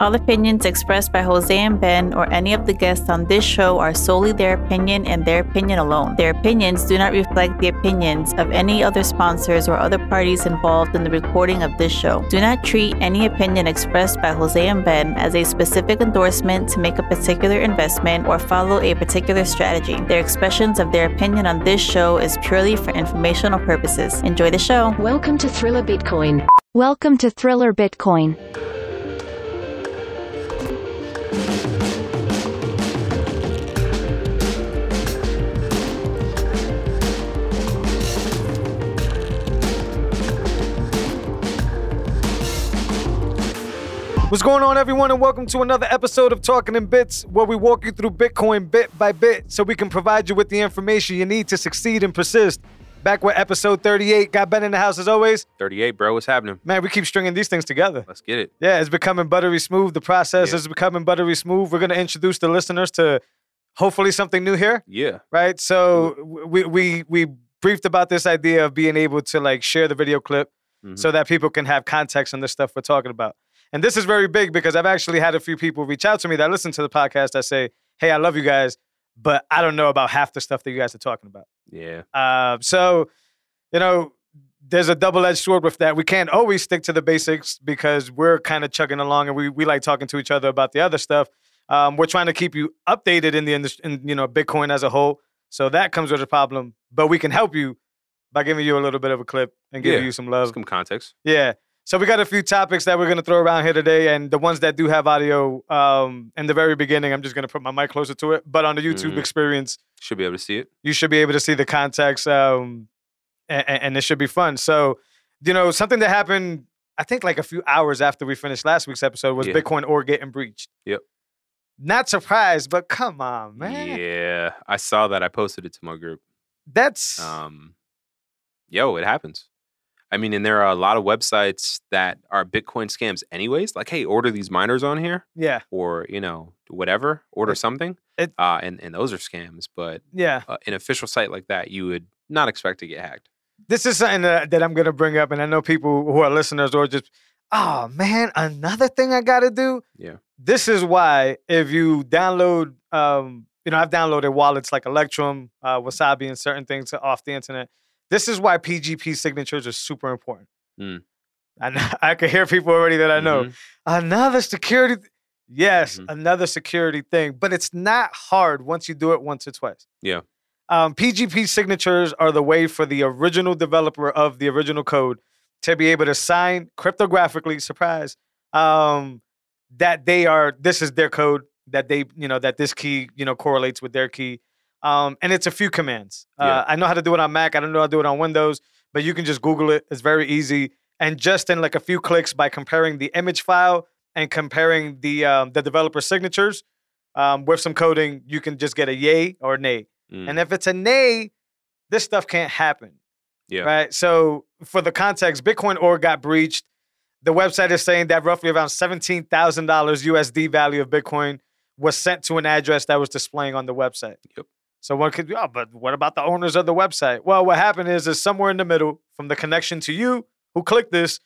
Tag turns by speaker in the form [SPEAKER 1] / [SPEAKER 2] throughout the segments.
[SPEAKER 1] All opinions expressed by Jose and Ben or any of the guests on this show are solely their opinion and their opinion alone. Their opinions do not reflect the opinions of any other sponsors or other parties involved in the recording of this show. Do not treat any opinion expressed by Jose and Ben as a specific endorsement to make a particular investment or follow a particular strategy. Their expressions of their opinion on this show is purely for informational purposes. Enjoy the show.
[SPEAKER 2] Welcome to Thriller Bitcoin.
[SPEAKER 3] Welcome to Thriller Bitcoin.
[SPEAKER 4] What's going on, everyone, and welcome to another episode of Talking in Bits, where we walk you through Bitcoin bit by bit so we can provide you with the information you need to succeed and persist. Back with episode 38. Got Ben in the house as always.
[SPEAKER 5] 38, bro. What's happening?
[SPEAKER 4] Man, we keep stringing these things together.
[SPEAKER 5] Let's get it.
[SPEAKER 4] Yeah, it's becoming buttery smooth. The process
[SPEAKER 5] Yeah.
[SPEAKER 4] is becoming buttery smooth. We're going to introduce the listeners to hopefully something new here,
[SPEAKER 5] Yeah.
[SPEAKER 4] right? So we, we, we briefed about this idea of being able to like share the video clip
[SPEAKER 5] Mhm.
[SPEAKER 4] so that people can have context on the stuff we're talking about. And this is very big because I've actually had a few people reach out to me that listen to the podcast that say, "Hey, I love you guys, but I don't know about half the stuff that you guys are talking about."
[SPEAKER 5] Yeah.
[SPEAKER 4] Uh, so, you know, there's a double-edged sword with that. We can't always stick to the basics because we're kind of chugging along and we we like talking to each other about the other stuff. Um, we're trying to keep you updated in the industry, in you know, Bitcoin as a whole. So that comes with a problem, but we can help you by giving you a little bit of a clip and giving
[SPEAKER 5] Yeah.
[SPEAKER 4] you some love.
[SPEAKER 5] Some context.
[SPEAKER 4] Yeah. So we got a few topics that we're gonna throw around here today, and the ones that do have audio, um, in the very beginning, I'm just gonna put my mic closer to it. But on the YouTube
[SPEAKER 5] Mhm.
[SPEAKER 4] experience,
[SPEAKER 5] Should be able to see it.
[SPEAKER 4] you should be able to see the context, um, and, and it should be fun. So, you know, something that happened, I think, like a few hours after we finished last week's episode was
[SPEAKER 5] Yeah.
[SPEAKER 4] Bitcoin.org getting breached.
[SPEAKER 5] Yep.
[SPEAKER 4] Not surprised, but come on, man.
[SPEAKER 5] Yeah. I saw that. I posted it to my group.
[SPEAKER 4] That's
[SPEAKER 5] Um, yo, it happens. I mean, and there are a lot of websites that are Bitcoin scams, anyways. Like, hey, order these miners on here,
[SPEAKER 4] yeah,
[SPEAKER 5] or you know, whatever, order
[SPEAKER 4] It-
[SPEAKER 5] something.
[SPEAKER 4] it-
[SPEAKER 5] uh, and and those are scams. But
[SPEAKER 4] yeah.
[SPEAKER 5] uh, an official site like that, you would not expect to get hacked.
[SPEAKER 4] this is something that, that I'm gonna bring up, and I know people who are listeners or just, oh man, another thing I gotta do.
[SPEAKER 5] Yeah.
[SPEAKER 4] This is why if you download, um, you know, I've downloaded wallets like Electrum, uh, Wasabi, and certain things off the internet. This is why PGP signatures are super important.
[SPEAKER 5] Mm.
[SPEAKER 4] And I can hear people already that I know.
[SPEAKER 5] Mhm.
[SPEAKER 4] Another security. th- Yes,
[SPEAKER 5] Mhm.
[SPEAKER 4] another security thing, but it's not hard once you do it once or twice.
[SPEAKER 5] Yeah.
[SPEAKER 4] Um, PGP signatures are the way for the original developer of the original code to be able to sign cryptographically, surprise, um, that they are, this is their code, that they, you know, that this key, you know, correlates with their key. Um, and it's a few commands. Uh,
[SPEAKER 5] Yeah.
[SPEAKER 4] I know how to do it on Mac. I don't know how to do it on Windows, but you can just Google it. It's very easy. And just in like a few clicks by comparing the image file and comparing the um, the developer signatures um, with some coding, you can just get a yay or a nay.
[SPEAKER 5] Mm.
[SPEAKER 4] And if it's a nay, this stuff can't happen.
[SPEAKER 5] Yeah.
[SPEAKER 4] Right. So for the context, Bitcoin org got breached. The website is saying that roughly around seventeen thousand dollars USD value of Bitcoin was sent to an address that was displaying on the website.
[SPEAKER 5] Yep.
[SPEAKER 4] So what could, oh, but what about the owners of the website? Well, what happened is, is somewhere in the middle from the connection to you who clicked this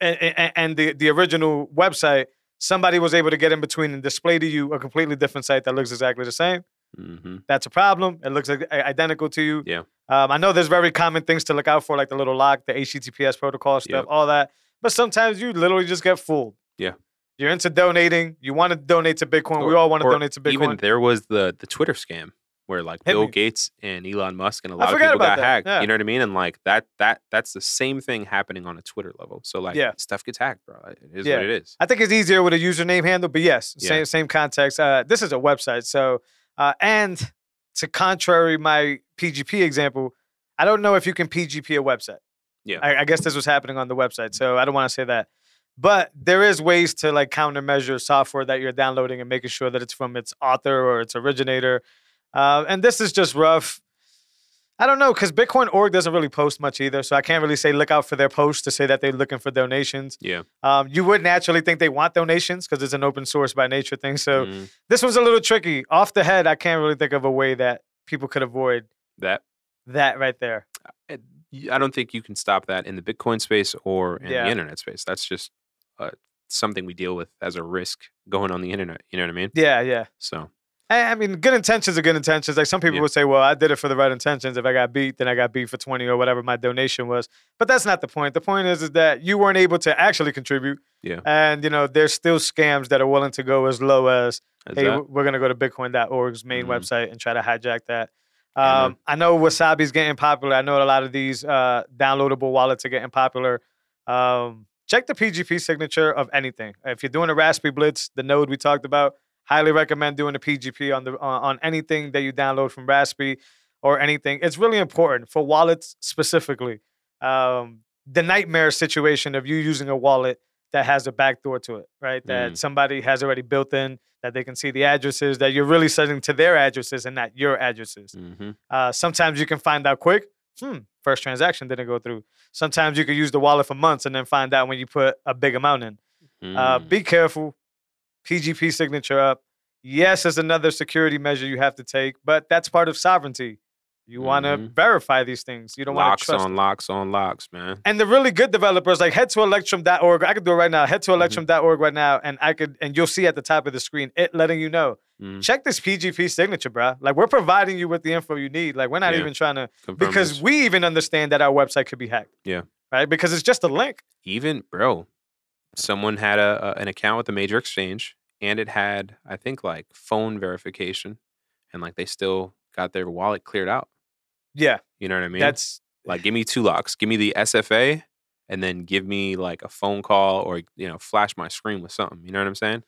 [SPEAKER 4] and, and, and the, the original website, somebody was able to get in between and display to you a completely different site that looks exactly the same.
[SPEAKER 5] Mhm.
[SPEAKER 4] That's a problem. It looks like identical to you.
[SPEAKER 5] Yeah.
[SPEAKER 4] Um, I know there's very common things to look out for, like the little lock, the HTTPS protocol stuff,
[SPEAKER 5] Yep.
[SPEAKER 4] all that. But sometimes you literally just get fooled.
[SPEAKER 5] Yeah.
[SPEAKER 4] You're into donating. You want to donate to Bitcoin. we all want to donate to Bitcoin.
[SPEAKER 5] Even there was the the Twitter scam where like
[SPEAKER 4] Hit
[SPEAKER 5] Bill
[SPEAKER 4] me.
[SPEAKER 5] Gates and Elon Musk and a lot of people got
[SPEAKER 4] that,
[SPEAKER 5] hacked.
[SPEAKER 4] yeah.
[SPEAKER 5] You know what I mean? And like that that that's the same thing happening on a Twitter level. So like
[SPEAKER 4] Yeah.
[SPEAKER 5] stuff gets hacked, bro. It is
[SPEAKER 4] Yeah.
[SPEAKER 5] what it is.
[SPEAKER 4] I think it's easier with a username handle, but yes, same same context. Uh, this is a website, so uh, and to contrary my PGP example, I don't know if you can PGP a website.
[SPEAKER 5] Yeah.
[SPEAKER 4] I, I guess this was happening on the website, so I don't want to say that. But there is ways to like countermeasure software that you're downloading and making sure that it's from its author or its originator. Uh, and this is just rough. I don't know because Bitcoin org doesn't really post much either, so I can't really say look out for their posts to say that they're looking for donations.
[SPEAKER 5] Yeah.
[SPEAKER 4] Um, you would naturally think they want donations because it's an open source by nature thing. So
[SPEAKER 5] Mhm.
[SPEAKER 4] this one's a little tricky. Off the head, I can't really think of a way that people could avoid
[SPEAKER 5] that
[SPEAKER 4] that right there.
[SPEAKER 5] I don't think you can stop that in the Bitcoin space or in
[SPEAKER 4] Yeah.
[SPEAKER 5] the internet space. That's just a something we deal with as a risk going on the internet. You know what I mean?
[SPEAKER 4] Yeah, yeah.
[SPEAKER 5] So
[SPEAKER 4] I mean, good intentions are good intentions. Like some people
[SPEAKER 5] Yeah.
[SPEAKER 4] would say, "Well, I did it for the right intentions. If I got beat, then I got beat for twenty or whatever my donation was." But that's not the point. The point is, is that you weren't able to actually contribute.
[SPEAKER 5] Yeah.
[SPEAKER 4] And you know, there's still scams that are willing to go as low as,
[SPEAKER 5] is
[SPEAKER 4] "Hey,
[SPEAKER 5] that-
[SPEAKER 4] we're gonna go to Bitcoin.org's main
[SPEAKER 5] Mhm.
[SPEAKER 4] website and try to hijack that." Um, I know Wasabi's getting popular. I know a lot of these uh, downloadable wallets are getting popular. Um, check the PGP signature of anything. If you're doing a Raspberry Blitz, the node we talked about, highly recommend doing a PGP on the on, on anything that you download from Raspberry or anything. It's really important for wallets specifically. Um, the nightmare situation of you using a wallet that has a backdoor to it, right? That
[SPEAKER 5] Mm.
[SPEAKER 4] somebody has already built in that they can see the addresses that you're really sending to their addresses and not your addresses.
[SPEAKER 5] Mhm.
[SPEAKER 4] Uh, sometimes you can find out quick. Hmm, first transaction didn't go through. Sometimes you could use the wallet for months and then find out when you put a big amount in. Uh,
[SPEAKER 5] Mm.
[SPEAKER 4] be careful. PGP signature up. Yes, it's another security measure you have to take, but that's part of sovereignty. You want to
[SPEAKER 5] Mhm.
[SPEAKER 4] verify these things. You don't want
[SPEAKER 5] locks
[SPEAKER 4] to trust.
[SPEAKER 5] on locks on locks, man.
[SPEAKER 4] And the really good developers, like head to electrum.org. I could do it right now. Head to
[SPEAKER 5] Mhm.
[SPEAKER 4] electrum.org right now, and I could, and you'll see at the top of the screen it letting you know.
[SPEAKER 5] Mm.
[SPEAKER 4] Check this PGP signature, bro. Like we're providing you with the info you need. Like we're not
[SPEAKER 5] Yeah.
[SPEAKER 4] even trying to
[SPEAKER 5] Confirm
[SPEAKER 4] because
[SPEAKER 5] this.
[SPEAKER 4] we even understand that our website could be hacked.
[SPEAKER 5] Yeah.
[SPEAKER 4] Right? Because it's just a link.
[SPEAKER 5] even bro, someone had a, a an account with a major exchange, and it had I think like phone verification, and like they still got their wallet cleared out.
[SPEAKER 4] Yeah.
[SPEAKER 5] You know what I mean?
[SPEAKER 4] That's
[SPEAKER 5] like give me two locks, give me the SFA, and then give me like a phone call or you know flash my screen with something. You know what I'm saying?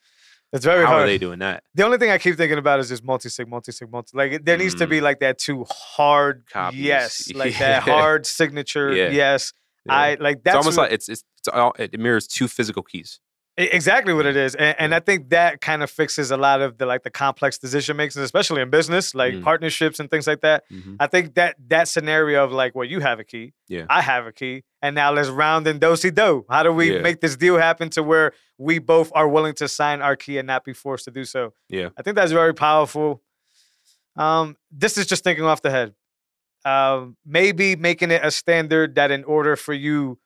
[SPEAKER 4] it's very hard.
[SPEAKER 5] How
[SPEAKER 4] hard.
[SPEAKER 5] are they doing that?
[SPEAKER 4] The only thing I keep thinking about is just multi-sig, multi-sig, multi. Like there needs to be like that two hard
[SPEAKER 5] Copies.
[SPEAKER 4] yes, like
[SPEAKER 5] Mm.
[SPEAKER 4] That hard signature.
[SPEAKER 5] Yeah.
[SPEAKER 4] Yes.
[SPEAKER 5] Yeah.
[SPEAKER 4] I like that's
[SPEAKER 5] it's almost
[SPEAKER 4] what-
[SPEAKER 5] like it's it's, it's all, it mirrors two physical keys.
[SPEAKER 4] Exactly what it is, and, and I think that kind of fixes a lot of the like the complex decision making, especially in business, like
[SPEAKER 5] Mm.
[SPEAKER 4] partnerships and things like that.
[SPEAKER 5] Mhm.
[SPEAKER 4] I think that that scenario of like, well, you have a key,
[SPEAKER 5] Yeah.
[SPEAKER 4] I have a key, and now let's round and dosey do. How do we
[SPEAKER 5] Yeah.
[SPEAKER 4] make this deal happen to where we both are willing to sign our key and not be forced to do so?
[SPEAKER 5] Yeah.
[SPEAKER 4] I think that's very powerful. Um, this is just thinking off the head. Um, maybe making it a standard that in order for you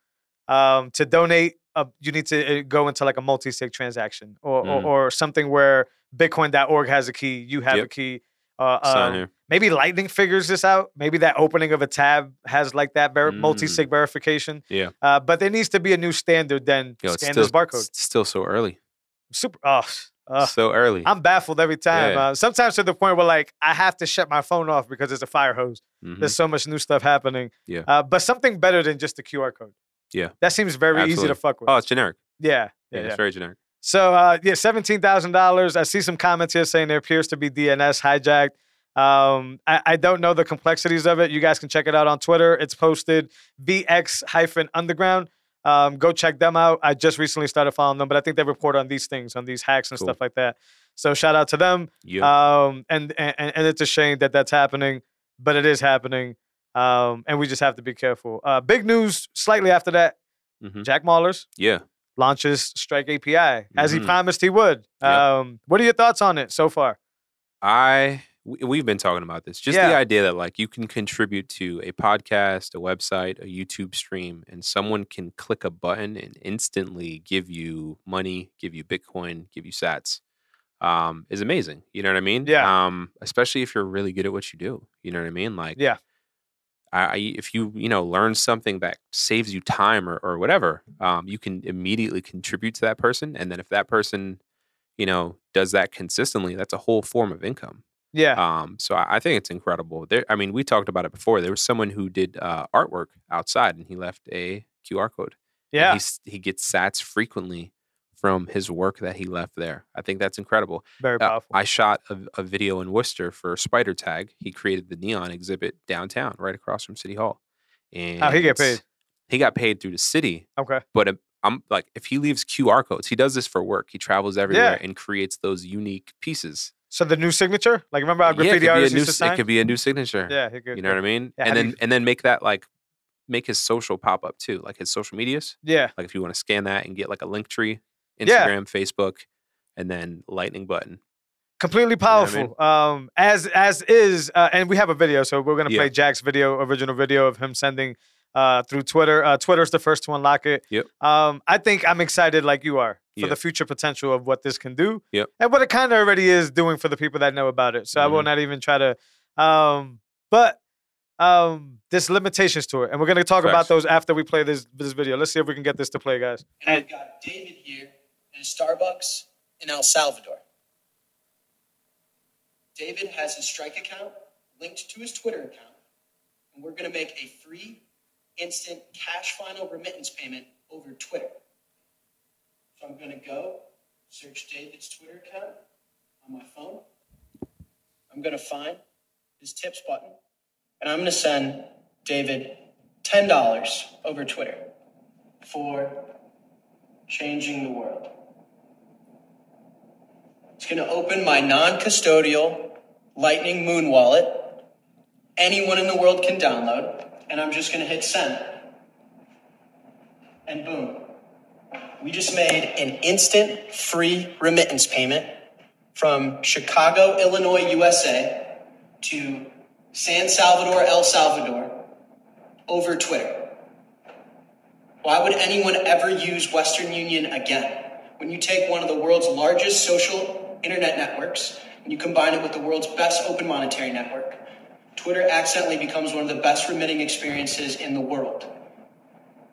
[SPEAKER 4] um, to donate, uh, you need to uh, go into like a multi-sig transaction or,
[SPEAKER 5] Mm.
[SPEAKER 4] or or something where Bitcoin.org has a key, you have a key. Uh, um, maybe Lightning figures this out. Maybe that opening of a tab has like that ver-
[SPEAKER 5] Mm.
[SPEAKER 4] multi-sig verification.
[SPEAKER 5] Yeah.
[SPEAKER 4] Uh, but there needs to be a new standard.
[SPEAKER 5] Yo, it's
[SPEAKER 4] scan
[SPEAKER 5] still,
[SPEAKER 4] this barcode.
[SPEAKER 5] it's still so early.
[SPEAKER 4] Super. Oh, uh,
[SPEAKER 5] so early.
[SPEAKER 4] I'm baffled every time.
[SPEAKER 5] Yeah.
[SPEAKER 4] Uh, sometimes to the point where like I have to shut my phone off because it's a fire hose.
[SPEAKER 5] Mhm.
[SPEAKER 4] There's so much new stuff happening.
[SPEAKER 5] Yeah.
[SPEAKER 4] Uh, but something better than just the QR code.
[SPEAKER 5] Yeah.
[SPEAKER 4] That seems very easy to fuck with.
[SPEAKER 5] Oh, it's generic.
[SPEAKER 4] yeah.
[SPEAKER 5] Yeah,
[SPEAKER 4] Yeah. yeah.
[SPEAKER 5] it's very generic.
[SPEAKER 4] So uh, yeah, seventeen thousand dollars. I see some comments here saying there appears to be DNS hijacked. Um, I, I don't know the complexities of it. You guys can check it out on Twitter. It's posted VX hyphen underground. Um, go check them out. I just recently started following them, but I think they report on these things, on these hacks and
[SPEAKER 5] Cool.
[SPEAKER 4] stuff like that. So shout out to them.
[SPEAKER 5] Yeah.
[SPEAKER 4] Um, and, and and it's a shame that that's happening, but it is happening. Um, and we just have to be careful. Uh, big news slightly after that.
[SPEAKER 5] Mhm.
[SPEAKER 4] Jack Mallers
[SPEAKER 5] yeah.
[SPEAKER 4] launches Strike API as he
[SPEAKER 5] Mhm.
[SPEAKER 4] promised he would.
[SPEAKER 5] Yep.
[SPEAKER 4] Um, what are your thoughts on it so far?
[SPEAKER 5] I we- we've been talking about this. Just
[SPEAKER 4] Yeah.
[SPEAKER 5] the idea that like you can contribute to a podcast, a website, a YouTube stream, and someone can click a button and instantly give you money, give you Bitcoin, give you Sats, um, is amazing. You know what I mean?
[SPEAKER 4] Yeah.
[SPEAKER 5] Um, especially if you're really good at what you do. You know what I mean? Like,
[SPEAKER 4] Yeah.
[SPEAKER 5] I, if you you know learn something that saves you time or or whatever, um, you can immediately contribute to that person, and then if that person, you know, does that consistently, that's a whole form of income.
[SPEAKER 4] Yeah,
[SPEAKER 5] Um, so I, I think it's incredible. There, I mean, we talked about it before. There was someone who did uh, artwork outside, and he left a QR code. and
[SPEAKER 4] yeah,
[SPEAKER 5] he gets Sats frequently from his work that he left there. I think that's incredible.
[SPEAKER 4] very
[SPEAKER 5] Uh,
[SPEAKER 4] powerful.
[SPEAKER 5] I shot a, a video in Worcester for Spider Tag. He created the neon exhibit downtown, right across from City Hall. And
[SPEAKER 4] How'd he get paid?
[SPEAKER 5] He got paid through the city,
[SPEAKER 4] okay,
[SPEAKER 5] but um, I'm like, if he leaves QR codes, he does this for work. He travels everywhere
[SPEAKER 4] Yeah.
[SPEAKER 5] and creates those unique pieces.
[SPEAKER 4] so the new signature, like remember how
[SPEAKER 5] Yeah, it
[SPEAKER 4] graffiti
[SPEAKER 5] be a
[SPEAKER 4] artists
[SPEAKER 5] new
[SPEAKER 4] used to sign?
[SPEAKER 5] It could be a new signature.
[SPEAKER 4] yeah, he could.
[SPEAKER 5] You know what I mean?
[SPEAKER 4] Yeah,
[SPEAKER 5] and then
[SPEAKER 4] you-
[SPEAKER 5] and then make that like make his social pop up too, like his social medias.
[SPEAKER 4] Yeah,
[SPEAKER 5] Like if you want to scan that and get like a link tree,
[SPEAKER 4] Yeah.
[SPEAKER 5] Instagram, Facebook, and then lightning button.
[SPEAKER 4] completely
[SPEAKER 5] know I mean?
[SPEAKER 4] powerful. Um, as as is, uh, and we have a video, so we're gonna
[SPEAKER 5] Yeah.
[SPEAKER 4] play Jack's video, original video of him sending uh through Twitter. Uh, Twitter's the first to unlock it.
[SPEAKER 5] Yep.
[SPEAKER 4] Um, I think I'm excited like you are for
[SPEAKER 5] Yeah.
[SPEAKER 4] the future potential of what this can do.
[SPEAKER 5] Yep.
[SPEAKER 4] And what it kind of already is doing for the people that know about it. So I will
[SPEAKER 5] Mhm.
[SPEAKER 4] not even try to um but um there's limitations to it. And we're gonna talk about those after we play this this video. Let's see if we can get this to play, guys.
[SPEAKER 6] And I've got David here Starbucks in El Salvador. David has his Strike account linked to his Twitter account, and we're going to make a free, instant cash final remittance payment over Twitter. So I'm going to go search David's Twitter account on my phone. I'm going to find his tips button, and I'm going to send David $10 over Twitter for changing the world. It's going to open my non custodial Lightning Muun wallet. Anyone in the world can download. And I'm just going to hit send. And boom. We just made an instant free remittance payment from Chicago, Illinois, USA to San Salvador, El Salvador over Twitter. Why would anyone ever use Western Union again? When you take one of the world's largest social internet networks and you combine it with the world's best open monetary network, Twitter accidentally becomes one of the best remitting experiences in the world.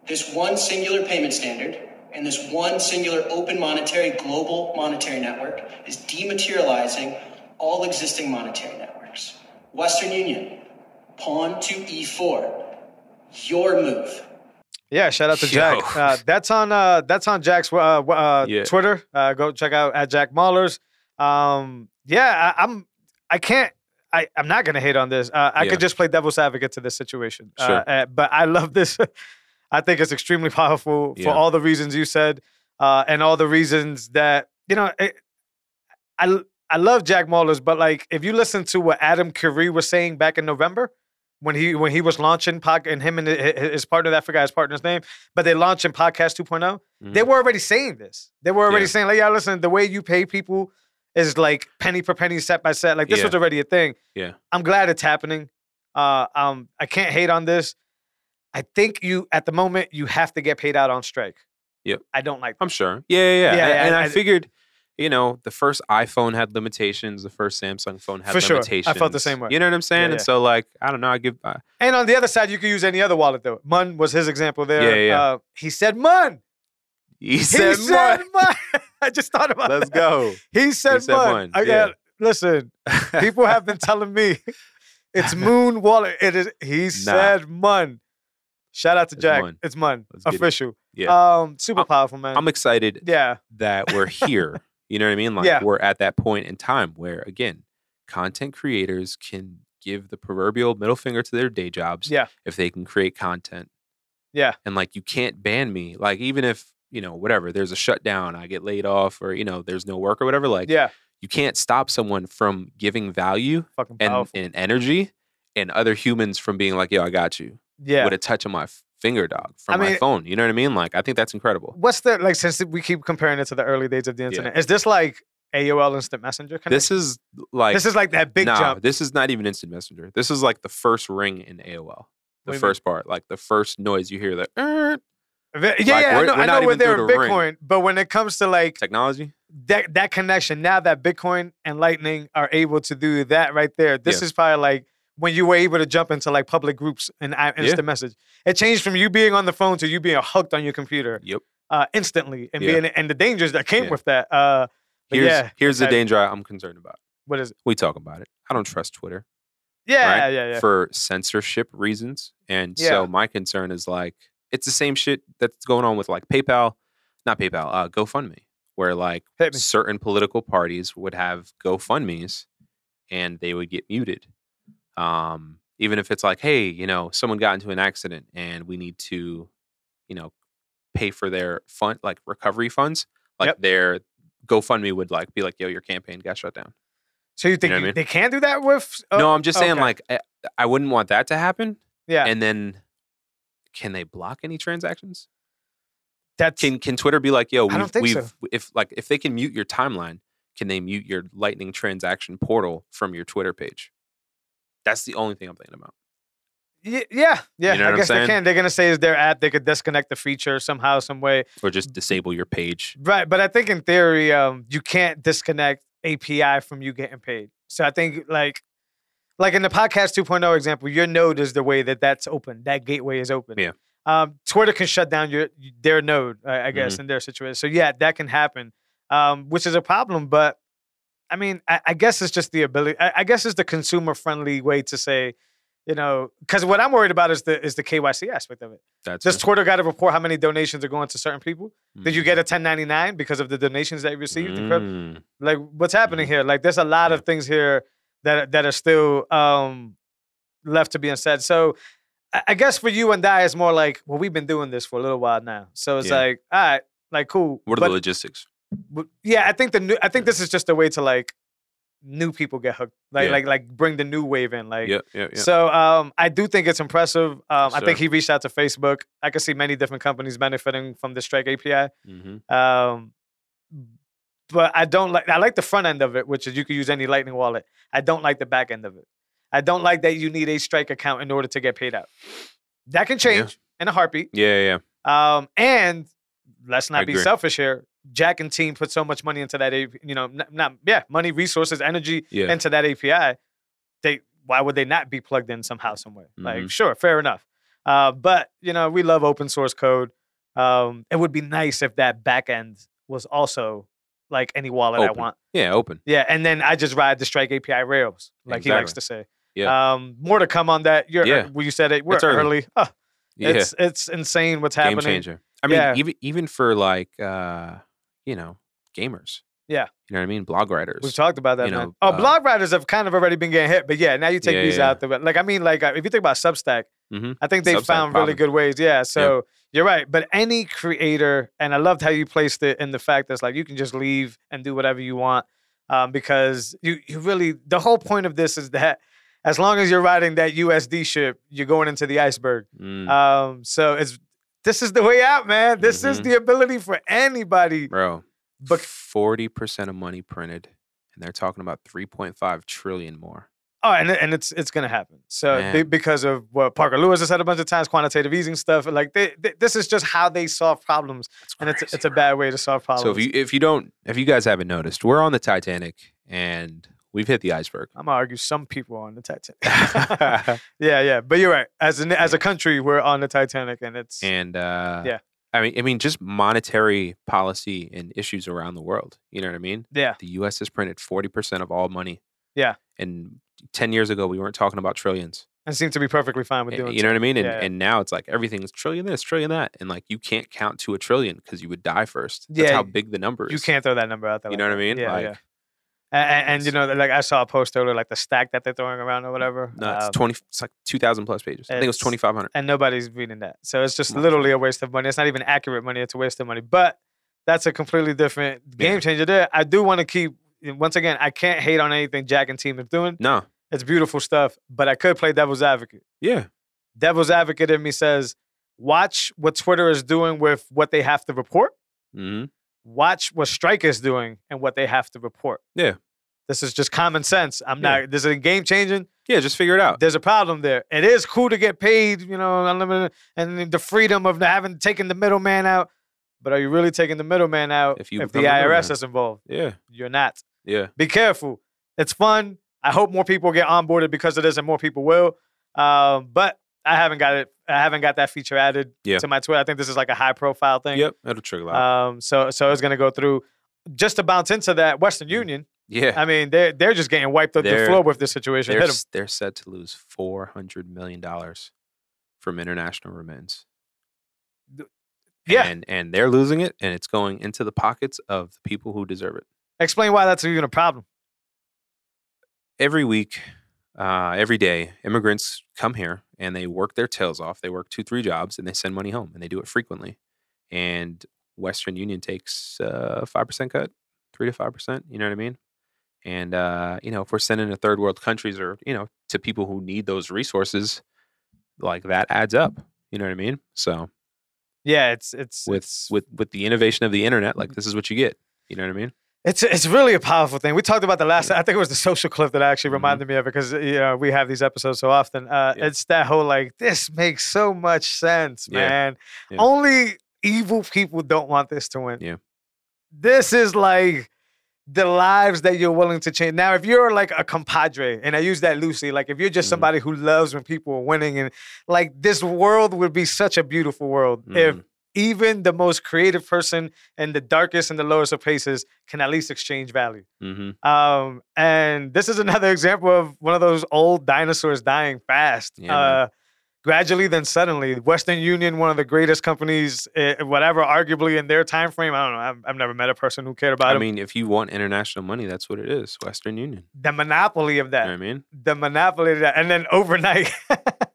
[SPEAKER 6] This one singular payment standard and this one singular open monetary global monetary network is dematerializing all existing monetary networks. Western Union, pawn to E4, your move.
[SPEAKER 4] Yeah, shout out to Jack. Uh, that's on uh, that's on Jack's uh, uh,
[SPEAKER 5] Yeah.
[SPEAKER 4] Twitter. Uh, go check out at Jack Mallers. Um, yeah, I, I'm. I can't. I, I'm not gonna hate on this. Uh, I
[SPEAKER 5] Yeah.
[SPEAKER 4] could just play devil's advocate to this situation. Uh,
[SPEAKER 5] Sure.
[SPEAKER 4] uh, but I love this. I think it's extremely powerful for
[SPEAKER 5] Yeah.
[SPEAKER 4] all the reasons you said, uh, and all the reasons that you know. It, I I love Jack Mallers, but like if you listen to what Adam Curry was saying back in November when he when he was launching pod and him and hi- hi- his partner, that forgot his partner's name, but they launching podcast 2 They
[SPEAKER 5] Mhm.
[SPEAKER 4] were already saying this. They were already
[SPEAKER 5] Yeah.
[SPEAKER 4] saying like, yeah, listen, the way you pay people is like penny per penny, sat by sat. Like this
[SPEAKER 5] Yeah.
[SPEAKER 4] was already a thing.
[SPEAKER 5] Yeah.
[SPEAKER 4] I'm glad it's happening. Uh, um, I can't hate on this. I think you at the moment you have to get paid out on strike.
[SPEAKER 5] Yep.
[SPEAKER 4] I don't like.
[SPEAKER 5] I'm sure. Yeah, yeah, yeah.
[SPEAKER 4] Yeah,
[SPEAKER 5] and,
[SPEAKER 4] yeah,
[SPEAKER 5] and
[SPEAKER 4] I-
[SPEAKER 5] I, figured, you know, the first iPhone had limitations. The first Samsung phone had
[SPEAKER 4] For sure. I felt the same way.
[SPEAKER 5] You know what I'm saying?
[SPEAKER 4] Yeah,
[SPEAKER 5] And so, like, I don't know. I give. Uh,
[SPEAKER 4] And on the other side, you could use any other wallet though. Mun was his example there.
[SPEAKER 5] Yeah, yeah.
[SPEAKER 4] Uh, he said Mun.
[SPEAKER 5] he
[SPEAKER 4] He
[SPEAKER 5] said,
[SPEAKER 4] said
[SPEAKER 5] "Mun."
[SPEAKER 4] Mun. I just thought about
[SPEAKER 5] Let's
[SPEAKER 4] that.
[SPEAKER 5] go.
[SPEAKER 4] He said,
[SPEAKER 5] said
[SPEAKER 4] Mun.
[SPEAKER 5] Mun,
[SPEAKER 4] I
[SPEAKER 5] yeah.
[SPEAKER 4] got listen. People have been telling me it's Moon Wallet. It is. He said Mun. Shout out to
[SPEAKER 5] It's
[SPEAKER 4] Jack.
[SPEAKER 5] Mun.
[SPEAKER 4] It's Mun.
[SPEAKER 5] Let's get it.
[SPEAKER 4] Official.
[SPEAKER 5] Yeah.
[SPEAKER 4] Um, super
[SPEAKER 5] I'm-
[SPEAKER 4] powerful, man.
[SPEAKER 5] I'm excited
[SPEAKER 4] yeah.
[SPEAKER 5] that we're here. you know what I mean? Like,
[SPEAKER 4] Yeah.
[SPEAKER 5] we're at that point in time where, again, content creators can give the proverbial middle finger to their day jobs
[SPEAKER 4] Yeah.
[SPEAKER 5] if they can create content.
[SPEAKER 4] Yeah.
[SPEAKER 5] And like, you can't ban me. Like, even if you know whatever, there's a shutdown, I get laid off, or you know, there's no work or whatever. Like,
[SPEAKER 4] Yeah.
[SPEAKER 5] you can't stop someone from giving value and, and energy and other humans from being like, yo, I got you
[SPEAKER 4] yeah.
[SPEAKER 5] with a touch of my finger, dog, from
[SPEAKER 4] I
[SPEAKER 5] my phone. You know what I mean? Like, I think that's incredible.
[SPEAKER 4] What's the like? Since we keep comparing it to the early days of the
[SPEAKER 5] Yeah.
[SPEAKER 4] internet, is this like AOL Instant Messenger? Kind
[SPEAKER 5] This is like,
[SPEAKER 4] this is like that big
[SPEAKER 5] nah,
[SPEAKER 4] jump.
[SPEAKER 5] this is not even instant messenger. This is like the first ring in AOL. The
[SPEAKER 4] you mean?
[SPEAKER 5] first part, like the first noise you hear, the
[SPEAKER 4] Yeah,
[SPEAKER 5] like,
[SPEAKER 4] yeah, I
[SPEAKER 5] we're-
[SPEAKER 4] know,
[SPEAKER 5] we're
[SPEAKER 4] I know when
[SPEAKER 5] even
[SPEAKER 4] they're
[SPEAKER 5] through
[SPEAKER 4] in
[SPEAKER 5] the ring.
[SPEAKER 4] Bitcoin, but when it comes to like
[SPEAKER 5] technology.
[SPEAKER 4] that that connection, now that Bitcoin and Lightning are able to do that right there, this
[SPEAKER 5] Yeah.
[SPEAKER 4] is probably like when you were able to jump into like public groups and uh, instant message. It changed from you being on the phone to you being hooked on your computer
[SPEAKER 5] Yep.
[SPEAKER 4] uh, instantly, and
[SPEAKER 5] Yeah.
[SPEAKER 4] being and the dangers that came
[SPEAKER 5] Yeah.
[SPEAKER 4] with that. Uh,
[SPEAKER 5] Here's
[SPEAKER 4] yeah,
[SPEAKER 5] here's the danger I'm concerned about.
[SPEAKER 4] What is it?
[SPEAKER 5] We talk about it. I don't trust Twitter.
[SPEAKER 4] Yeah,
[SPEAKER 5] right?
[SPEAKER 4] yeah, yeah.
[SPEAKER 5] For censorship reasons. And
[SPEAKER 4] Yeah.
[SPEAKER 5] so my concern is like it's the same shit that's going on with like PayPal, not PayPal, uh, GoFundMe, where like certain political parties would have GoFundMe's and they would get muted. Um, even if it's like, hey, you know, someone got into an accident and we need to, you know, pay for their fund like recovery funds, like
[SPEAKER 4] Yep.
[SPEAKER 5] their GoFundMe would like be like, yo, your campaign got shut down.
[SPEAKER 4] so you think
[SPEAKER 5] know what I mean?
[SPEAKER 4] they can do that with? uh,
[SPEAKER 5] no, I'm just saying
[SPEAKER 4] okay.
[SPEAKER 5] like I, I wouldn't want that to happen.
[SPEAKER 4] yeah,
[SPEAKER 5] And then can they block any transactions?
[SPEAKER 4] that's
[SPEAKER 5] Can can Twitter be like, yo,
[SPEAKER 4] I
[SPEAKER 5] we've,
[SPEAKER 4] don't think
[SPEAKER 5] we've
[SPEAKER 4] so.
[SPEAKER 5] if like if they can mute your timeline, can they mute your Lightning transaction portal from your Twitter page? That's the only thing I'm thinking about.
[SPEAKER 4] Y- yeah, yeah.
[SPEAKER 5] You know
[SPEAKER 4] I guess they can. They're gonna say is their app. They could disconnect the feature somehow, some way.
[SPEAKER 5] or just disable your page.
[SPEAKER 4] Right, but I think in theory, um, you can't disconnect API from you getting paid. So I think like, like in the podcast 2.0 example, your node is the way that that's open. That gateway is open.
[SPEAKER 5] Yeah.
[SPEAKER 4] Um, Twitter can shut down your their node, I, I guess, in their situation. So yeah, that can happen, um, which is a problem. But I mean, I, I guess it's just the ability. I, I guess it's the consumer friendly way to say, you know, because what I'm worried about is the is the KYC aspect of it.
[SPEAKER 5] That's
[SPEAKER 4] Does
[SPEAKER 5] it.
[SPEAKER 4] Twitter got to report how many donations are going to certain people? Did you
[SPEAKER 5] Mm.
[SPEAKER 4] get a 1099 because of the donations that you received?
[SPEAKER 5] Mm.
[SPEAKER 4] Like, what's happening here? Like, there's a lot of things here that that are still um, left to be unsaid. So, I, guess for you and I, it's more like, well, we've been doing this for a little while now. So it's
[SPEAKER 5] Yeah.
[SPEAKER 4] like, all right, like, cool.
[SPEAKER 5] What are
[SPEAKER 4] But-
[SPEAKER 5] the logistics?
[SPEAKER 4] but yeah, I think the new. I think this is just a way to like new people get hooked. Like,
[SPEAKER 5] Yeah.
[SPEAKER 4] like, like bring the new wave in. Like,
[SPEAKER 5] Yeah, yeah, yeah.
[SPEAKER 4] so um, I do think it's impressive. Um, I think he reached out to Facebook. I can see many different companies benefiting from the Strike API.
[SPEAKER 5] hmm
[SPEAKER 4] Um, but I don't like. I like the front end of it, which is you can use any Lightning wallet. I don't like the back end of it. I don't like that you need a Strike account in order to get paid out. That can change in a heartbeat.
[SPEAKER 5] Yeah, yeah,
[SPEAKER 4] Um, and let's not be
[SPEAKER 5] agree.
[SPEAKER 4] selfish here. Jack and team put so much money into that. You know, not, not yeah, money, resources, energy
[SPEAKER 5] yeah.
[SPEAKER 4] into that API, they why would they not be plugged in somehow, some way? Like, sure, fair enough. Uh, but you know, we love open source code. Um, it would be nice if that back end was also like any wallet I want.
[SPEAKER 5] yeah, open.
[SPEAKER 4] Yeah, and then I just ride the Strike API rails, like he likes to say.
[SPEAKER 5] Yeah.
[SPEAKER 4] Um, more to come on that. You're,
[SPEAKER 5] Yeah.
[SPEAKER 4] well, you said it. We're
[SPEAKER 5] It's early.
[SPEAKER 4] early. Oh,
[SPEAKER 5] Yeah,
[SPEAKER 4] It's it's insane what's happening.
[SPEAKER 5] game changer. I mean,
[SPEAKER 4] Yeah.
[SPEAKER 5] even even for like uh, you know, gamers.
[SPEAKER 4] Yeah.
[SPEAKER 5] You know what I mean? Blog writers.
[SPEAKER 4] We've talked about that,
[SPEAKER 5] you
[SPEAKER 4] man.
[SPEAKER 5] know,
[SPEAKER 4] oh,
[SPEAKER 5] uh,
[SPEAKER 4] blog writers have kind of already been getting hit, but yeah, now you take
[SPEAKER 5] Yeah,
[SPEAKER 4] these
[SPEAKER 5] yeah,
[SPEAKER 4] out there. Like, I mean, like uh, if you think about Substack,
[SPEAKER 5] Mhm.
[SPEAKER 4] I think they
[SPEAKER 5] Substack
[SPEAKER 4] found really good ways. Yeah, so you're right. But any creator, and I loved how you placed it in the fact that's like you can just leave and do whatever you want, um, because you you really the whole point of this is that as long as you're riding that USD ship, you're going into the iceberg.
[SPEAKER 5] Mm,
[SPEAKER 4] Um, so it's this is the way out, man. This is
[SPEAKER 5] Mhm.
[SPEAKER 4] the ability for anybody.
[SPEAKER 5] bro.
[SPEAKER 4] But-
[SPEAKER 5] forty percent of money printed, and they're talking about three point five trillion more.
[SPEAKER 4] Oh, and, and it's it's gonna happen. So be- because of what Parker Lewis has said a bunch of times, quantitative easing stuff. Like they, they- this is just how they solve problems, and it's it's a bad way to solve problems.
[SPEAKER 5] So if you if you don't if you guys haven't noticed, we're on the Titanic and we've hit the iceberg.
[SPEAKER 4] I'm gonna argue some people are on the Titanic. yeah, yeah, but you're right. As an as a country, we're on the Titanic, and it's
[SPEAKER 5] and uh,
[SPEAKER 4] Yeah.
[SPEAKER 5] I mean, I mean, just monetary policy and issues around the world. You know what I mean?
[SPEAKER 4] yeah,
[SPEAKER 5] The U.S. has printed forty percent of all money.
[SPEAKER 4] Yeah.
[SPEAKER 5] And ten years ago, we weren't talking about trillions.
[SPEAKER 4] and seem to be perfectly fine with doing.
[SPEAKER 5] You know what I mean? And,
[SPEAKER 4] Yeah, yeah.
[SPEAKER 5] and now it's like everything's trillion this, trillion that, and like you can't count to a trillion because you would die first. That's
[SPEAKER 4] Yeah,
[SPEAKER 5] how big the number is.
[SPEAKER 4] You can't throw that number out there.
[SPEAKER 5] You
[SPEAKER 4] like
[SPEAKER 5] know what I mean?
[SPEAKER 4] Yeah,
[SPEAKER 5] Like,
[SPEAKER 4] yeah. And, and, you know, like I saw a post earlier, like the stack that they're throwing around or whatever.
[SPEAKER 5] No, it's
[SPEAKER 4] um,
[SPEAKER 5] twenty. It's like two thousand plus pages. I think it was twenty five hundred.
[SPEAKER 4] and nobody's reading that. So it's just literally a waste of money. It's not even accurate money. It's a waste of money. But that's a completely different game changer there. I do want to keep, once again, I can't hate on anything Jack and team is doing.
[SPEAKER 5] No.
[SPEAKER 4] It's beautiful stuff, but I could play devil's advocate.
[SPEAKER 5] Yeah.
[SPEAKER 4] Devil's advocate in me says, watch what Twitter is doing with what they have to report.
[SPEAKER 5] hmm
[SPEAKER 4] Watch what Strike is doing and what they have to report.
[SPEAKER 5] Yeah.
[SPEAKER 4] This is just common sense. I'm
[SPEAKER 5] Yeah.
[SPEAKER 4] not, this is a game changing.
[SPEAKER 5] Yeah. Just figure it out.
[SPEAKER 4] There's a problem there. It is cool to get paid, you know, unlimited, and the freedom of having taken the middleman out. But are you really taking the middleman out
[SPEAKER 5] If you
[SPEAKER 4] if the IRS is involved?
[SPEAKER 5] Yeah.
[SPEAKER 4] You're not.
[SPEAKER 5] Yeah.
[SPEAKER 4] Be careful. It's fun. I hope more people get onboarded because of this, and more people will. Um, but I haven't got it. I haven't got that feature added
[SPEAKER 5] Yeah.
[SPEAKER 4] to my Twitter. I think this is like a high profile thing.
[SPEAKER 5] Yep. That'll trigger a lot.
[SPEAKER 4] Um, so so it's gonna go through. Just to bounce into that Western Union.
[SPEAKER 5] yeah.
[SPEAKER 4] I mean, they're they're just getting wiped up the
[SPEAKER 5] They're-
[SPEAKER 4] floor with this situation.
[SPEAKER 5] they're,
[SPEAKER 4] Hit 'em.
[SPEAKER 5] s- they're set to lose four hundred million dollars from international remittance.
[SPEAKER 4] Yeah.
[SPEAKER 5] And and they're losing it, and it's going into the pockets of the people who deserve it.
[SPEAKER 4] Explain why that's even a problem.
[SPEAKER 5] Every week, uh, every day, immigrants come here and they work their tails off. They work two, three jobs, and they send money home, and they do it frequently. And Western Union takes a five percent cut, three to five percent. You know what I mean? And uh, you know, if we're sending to third world countries or you know to people who need those resources, like that adds up. You know what I mean? So
[SPEAKER 4] Yeah, it's it's
[SPEAKER 5] with
[SPEAKER 4] it's,
[SPEAKER 5] with with the innovation of the internet, like this is what you get. You know what I mean?
[SPEAKER 4] It's it's really a powerful thing. We talked about the last. I think it was the social clip that actually
[SPEAKER 5] Mhm.
[SPEAKER 4] reminded me of it because you know we have these episodes so often. Uh,
[SPEAKER 5] Yeah.
[SPEAKER 4] It's that whole like this makes so much sense,
[SPEAKER 5] Yeah.
[SPEAKER 4] man.
[SPEAKER 5] Yeah.
[SPEAKER 4] Only evil people don't want this to win.
[SPEAKER 5] Yeah.
[SPEAKER 4] This is like the lives that you're willing to change. Now, if you're like a compadre, and I use that loosely, like if you're just
[SPEAKER 5] Mhm.
[SPEAKER 4] somebody who loves when people are winning, and like this world would be such a beautiful world if
[SPEAKER 5] Mhm.
[SPEAKER 4] Even the most creative person in the darkest and the lowest of places can at least exchange value.
[SPEAKER 5] Mm-hmm.
[SPEAKER 4] Um, and this is another example of one of those old dinosaurs dying fast.
[SPEAKER 5] Yeah,
[SPEAKER 4] uh, gradually, then suddenly, Western Union, one of the greatest companies, eh, whatever, arguably in their time frame. I don't know. I've, I've never met a person who cared about it.
[SPEAKER 5] I
[SPEAKER 4] them.
[SPEAKER 5] mean, if you want international money, that's what it is. Western Union.
[SPEAKER 4] the monopoly of
[SPEAKER 5] You
[SPEAKER 4] that,
[SPEAKER 5] know what I mean?
[SPEAKER 4] the monopoly of that, and then overnight.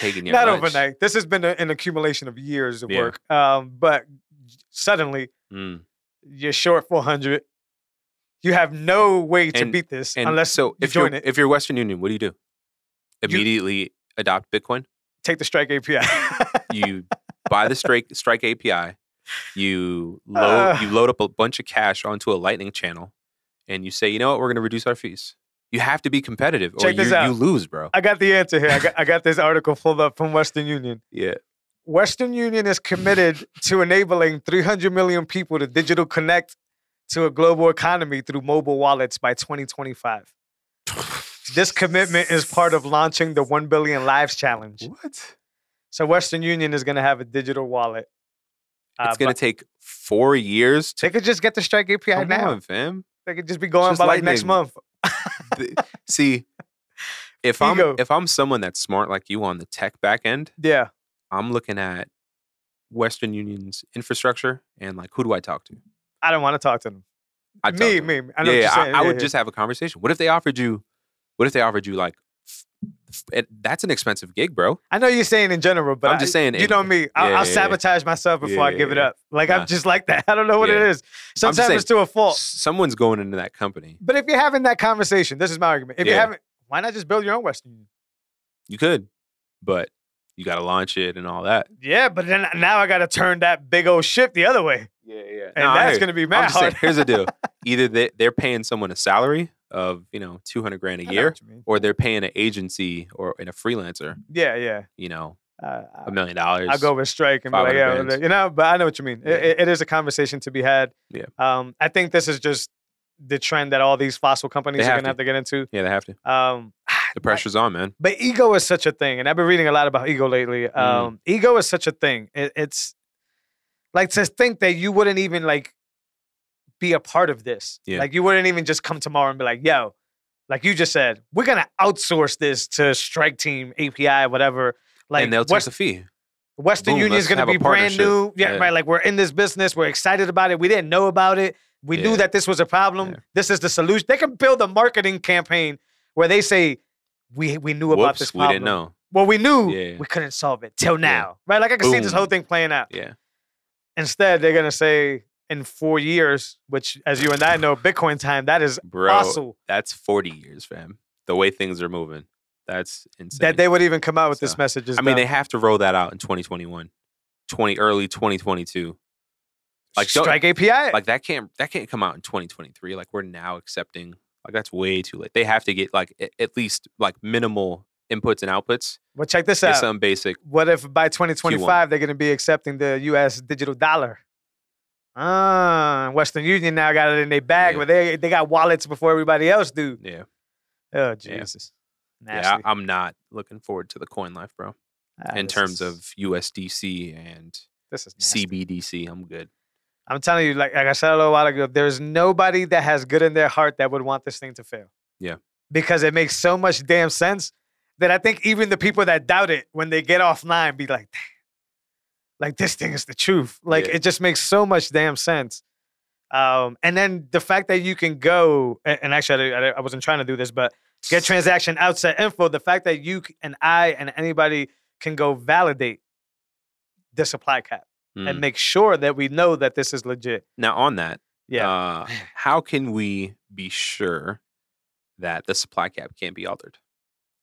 [SPEAKER 5] Taking your
[SPEAKER 4] Not
[SPEAKER 5] lunch.
[SPEAKER 4] overnight. This has been a- an accumulation of years of
[SPEAKER 5] Yeah.
[SPEAKER 4] work. Um, but suddenly,
[SPEAKER 5] Mm.
[SPEAKER 4] you're short 400. You have no way to
[SPEAKER 5] And-
[SPEAKER 4] beat this unless
[SPEAKER 5] so
[SPEAKER 4] you
[SPEAKER 5] if you're
[SPEAKER 4] it.
[SPEAKER 5] if you're Western Union, what do you do? Immediately adopt Bitcoin.
[SPEAKER 4] Take the Strike API.
[SPEAKER 5] You buy the Strike Strike API. You load
[SPEAKER 4] Uh.
[SPEAKER 5] you load up a bunch of cash onto a Lightning channel, and you say, you know what, we're going to reduce our fees. You have to be competitive, or
[SPEAKER 4] Check this
[SPEAKER 5] you,
[SPEAKER 4] out.
[SPEAKER 5] you lose, bro.
[SPEAKER 4] I got the answer here. I got, I got this article pulled up from Western Union.
[SPEAKER 5] Yeah.
[SPEAKER 4] Western Union is committed to enabling 300 million people to digital connect to a global economy through mobile wallets by 2025. This commitment is part of launching the 1 billion lives challenge.
[SPEAKER 5] What?
[SPEAKER 4] So Western Union is going to have a digital wallet. Uh,
[SPEAKER 5] It's going to take four years to
[SPEAKER 4] they could just get the Strike API
[SPEAKER 5] come
[SPEAKER 4] now.
[SPEAKER 5] on, fam.
[SPEAKER 4] They could just be going
[SPEAKER 5] Just
[SPEAKER 4] by like next month.
[SPEAKER 5] See, if I'm
[SPEAKER 4] Ego.
[SPEAKER 5] if I'm someone that's smart like you on the tech back end,
[SPEAKER 4] Yeah.
[SPEAKER 5] I'm looking at Western Union's infrastructure and like who do I talk to?
[SPEAKER 4] I don't want to talk to them.
[SPEAKER 5] I
[SPEAKER 4] me,
[SPEAKER 5] them.
[SPEAKER 4] me. I know
[SPEAKER 5] yeah, yeah. I, I would
[SPEAKER 4] yeah.
[SPEAKER 5] just have a conversation. What if they offered you? What if they offered you like? It, that's an expensive gig, bro.
[SPEAKER 4] I know you're saying in general, but
[SPEAKER 5] I'm just
[SPEAKER 4] I-
[SPEAKER 5] saying
[SPEAKER 4] You know me. I'll,
[SPEAKER 5] yeah,
[SPEAKER 4] I'll sabotage myself before
[SPEAKER 5] Yeah,
[SPEAKER 4] I give it up. Like
[SPEAKER 5] Nah.
[SPEAKER 4] I'm just like that. I don't know what it
[SPEAKER 5] Yeah.
[SPEAKER 4] is. Sometimes
[SPEAKER 5] saying-
[SPEAKER 4] it's to a fault.
[SPEAKER 5] Someone's going into that company.
[SPEAKER 4] But if you're having that conversation, this is my argument. If
[SPEAKER 5] you
[SPEAKER 4] haven't, why not just build your own Western Union?
[SPEAKER 5] You could, but you got to launch it and all that.
[SPEAKER 4] Yeah, but then now I got to turn that big old ship the other way,
[SPEAKER 5] Yeah, yeah.
[SPEAKER 4] and that's going to be mad
[SPEAKER 5] saying, here's the deal: either they, they're paying someone a salary of you know 200 grand a
[SPEAKER 4] I
[SPEAKER 5] year,
[SPEAKER 4] what you mean.
[SPEAKER 5] or they're paying an agency or in a freelancer,
[SPEAKER 4] Yeah, yeah.
[SPEAKER 5] you know,
[SPEAKER 4] Uh,
[SPEAKER 5] a million dollars.
[SPEAKER 4] I'll go with strike and be like, yeah, you know. But I know what you mean.
[SPEAKER 5] Yeah.
[SPEAKER 4] It, it is a conversation to be had.
[SPEAKER 5] Yeah.
[SPEAKER 4] Um, I think this is just the trend that all these fossil companies are going to have to get into.
[SPEAKER 5] Yeah, they have to.
[SPEAKER 4] Um,
[SPEAKER 5] The pressure's on, man.
[SPEAKER 4] But ego is such a thing, and I've been reading a lot about ego lately.
[SPEAKER 5] Mm.
[SPEAKER 4] Um, Ego is such a thing. It, it's like to think that you wouldn't even like be a part of this.
[SPEAKER 5] Yeah.
[SPEAKER 4] Like you wouldn't even just come tomorrow and be like, "Yo," like you just said, we're gonna outsource this to Strike Team API, whatever. Like
[SPEAKER 5] and they'll take
[SPEAKER 4] West,
[SPEAKER 5] the fee.
[SPEAKER 4] Western
[SPEAKER 5] boom,
[SPEAKER 4] Union is going to be brand new. Yeah,
[SPEAKER 5] Yeah.
[SPEAKER 4] right. Like we're in this business. We're excited about it. We didn't know about it. We knew that this was a problem.
[SPEAKER 5] Yeah.
[SPEAKER 4] This is the solution. They can build a marketing campaign where they say, "We we knew about
[SPEAKER 5] Whoops,
[SPEAKER 4] this
[SPEAKER 5] we didn't know.
[SPEAKER 4] Well, we knew
[SPEAKER 5] Yeah.
[SPEAKER 4] we couldn't solve it till now, right? Like I can see this whole thing playing out.
[SPEAKER 5] Yeah,
[SPEAKER 4] Instead, they're gonna say in four years, which, as you and I know, Bitcoin time, that is
[SPEAKER 5] bro.
[SPEAKER 4] fossil.
[SPEAKER 5] That's 40 years, fam. The way things are moving, that's insane.
[SPEAKER 4] That they would even come out with this message. Is
[SPEAKER 5] I mean,
[SPEAKER 4] dumb.
[SPEAKER 5] they have to roll that out in 2021, 20 early 2022. Like
[SPEAKER 4] strike API.
[SPEAKER 5] Like that can't that can't come out in 2023. Like we're now accepting. Like that's way too late. They have to get like at least like minimal inputs and outputs.
[SPEAKER 4] well, check this out.
[SPEAKER 5] some basic.
[SPEAKER 4] What if by 2025 they're going to be accepting the U.S. digital dollar? Ah, Western Union now got it in their bag,
[SPEAKER 5] Yeah.
[SPEAKER 4] but they they got wallets before everybody else do.
[SPEAKER 5] Yeah,
[SPEAKER 4] Oh Jesus,
[SPEAKER 5] yeah.
[SPEAKER 4] nasty.
[SPEAKER 5] I, I'm not looking forward to the coin life, bro.
[SPEAKER 4] Ah,
[SPEAKER 5] in terms
[SPEAKER 4] is-
[SPEAKER 5] of USDC and
[SPEAKER 4] this is nasty.
[SPEAKER 5] CBDC, I'm good.
[SPEAKER 4] I'm telling you, like, like I said a little while ago, there's nobody that has good in their heart that would want this thing to fail.
[SPEAKER 5] Yeah.
[SPEAKER 4] Because it makes so much damn sense that I think even the people that doubt it, when they get offline, be like, "Damn, like this thing is the truth. Like
[SPEAKER 5] Yeah.
[SPEAKER 4] it just makes so much damn sense. Um, and then the fact that you can go, and, and actually, I, I wasn't trying to do this, but get transaction outside info. The fact that you and I and anybody can go validate the supply cap
[SPEAKER 5] Mm.
[SPEAKER 4] and make sure that we know that this is legit.
[SPEAKER 5] now on that,
[SPEAKER 4] Yeah.
[SPEAKER 5] uh, how can we be sure that the supply cap can't be altered?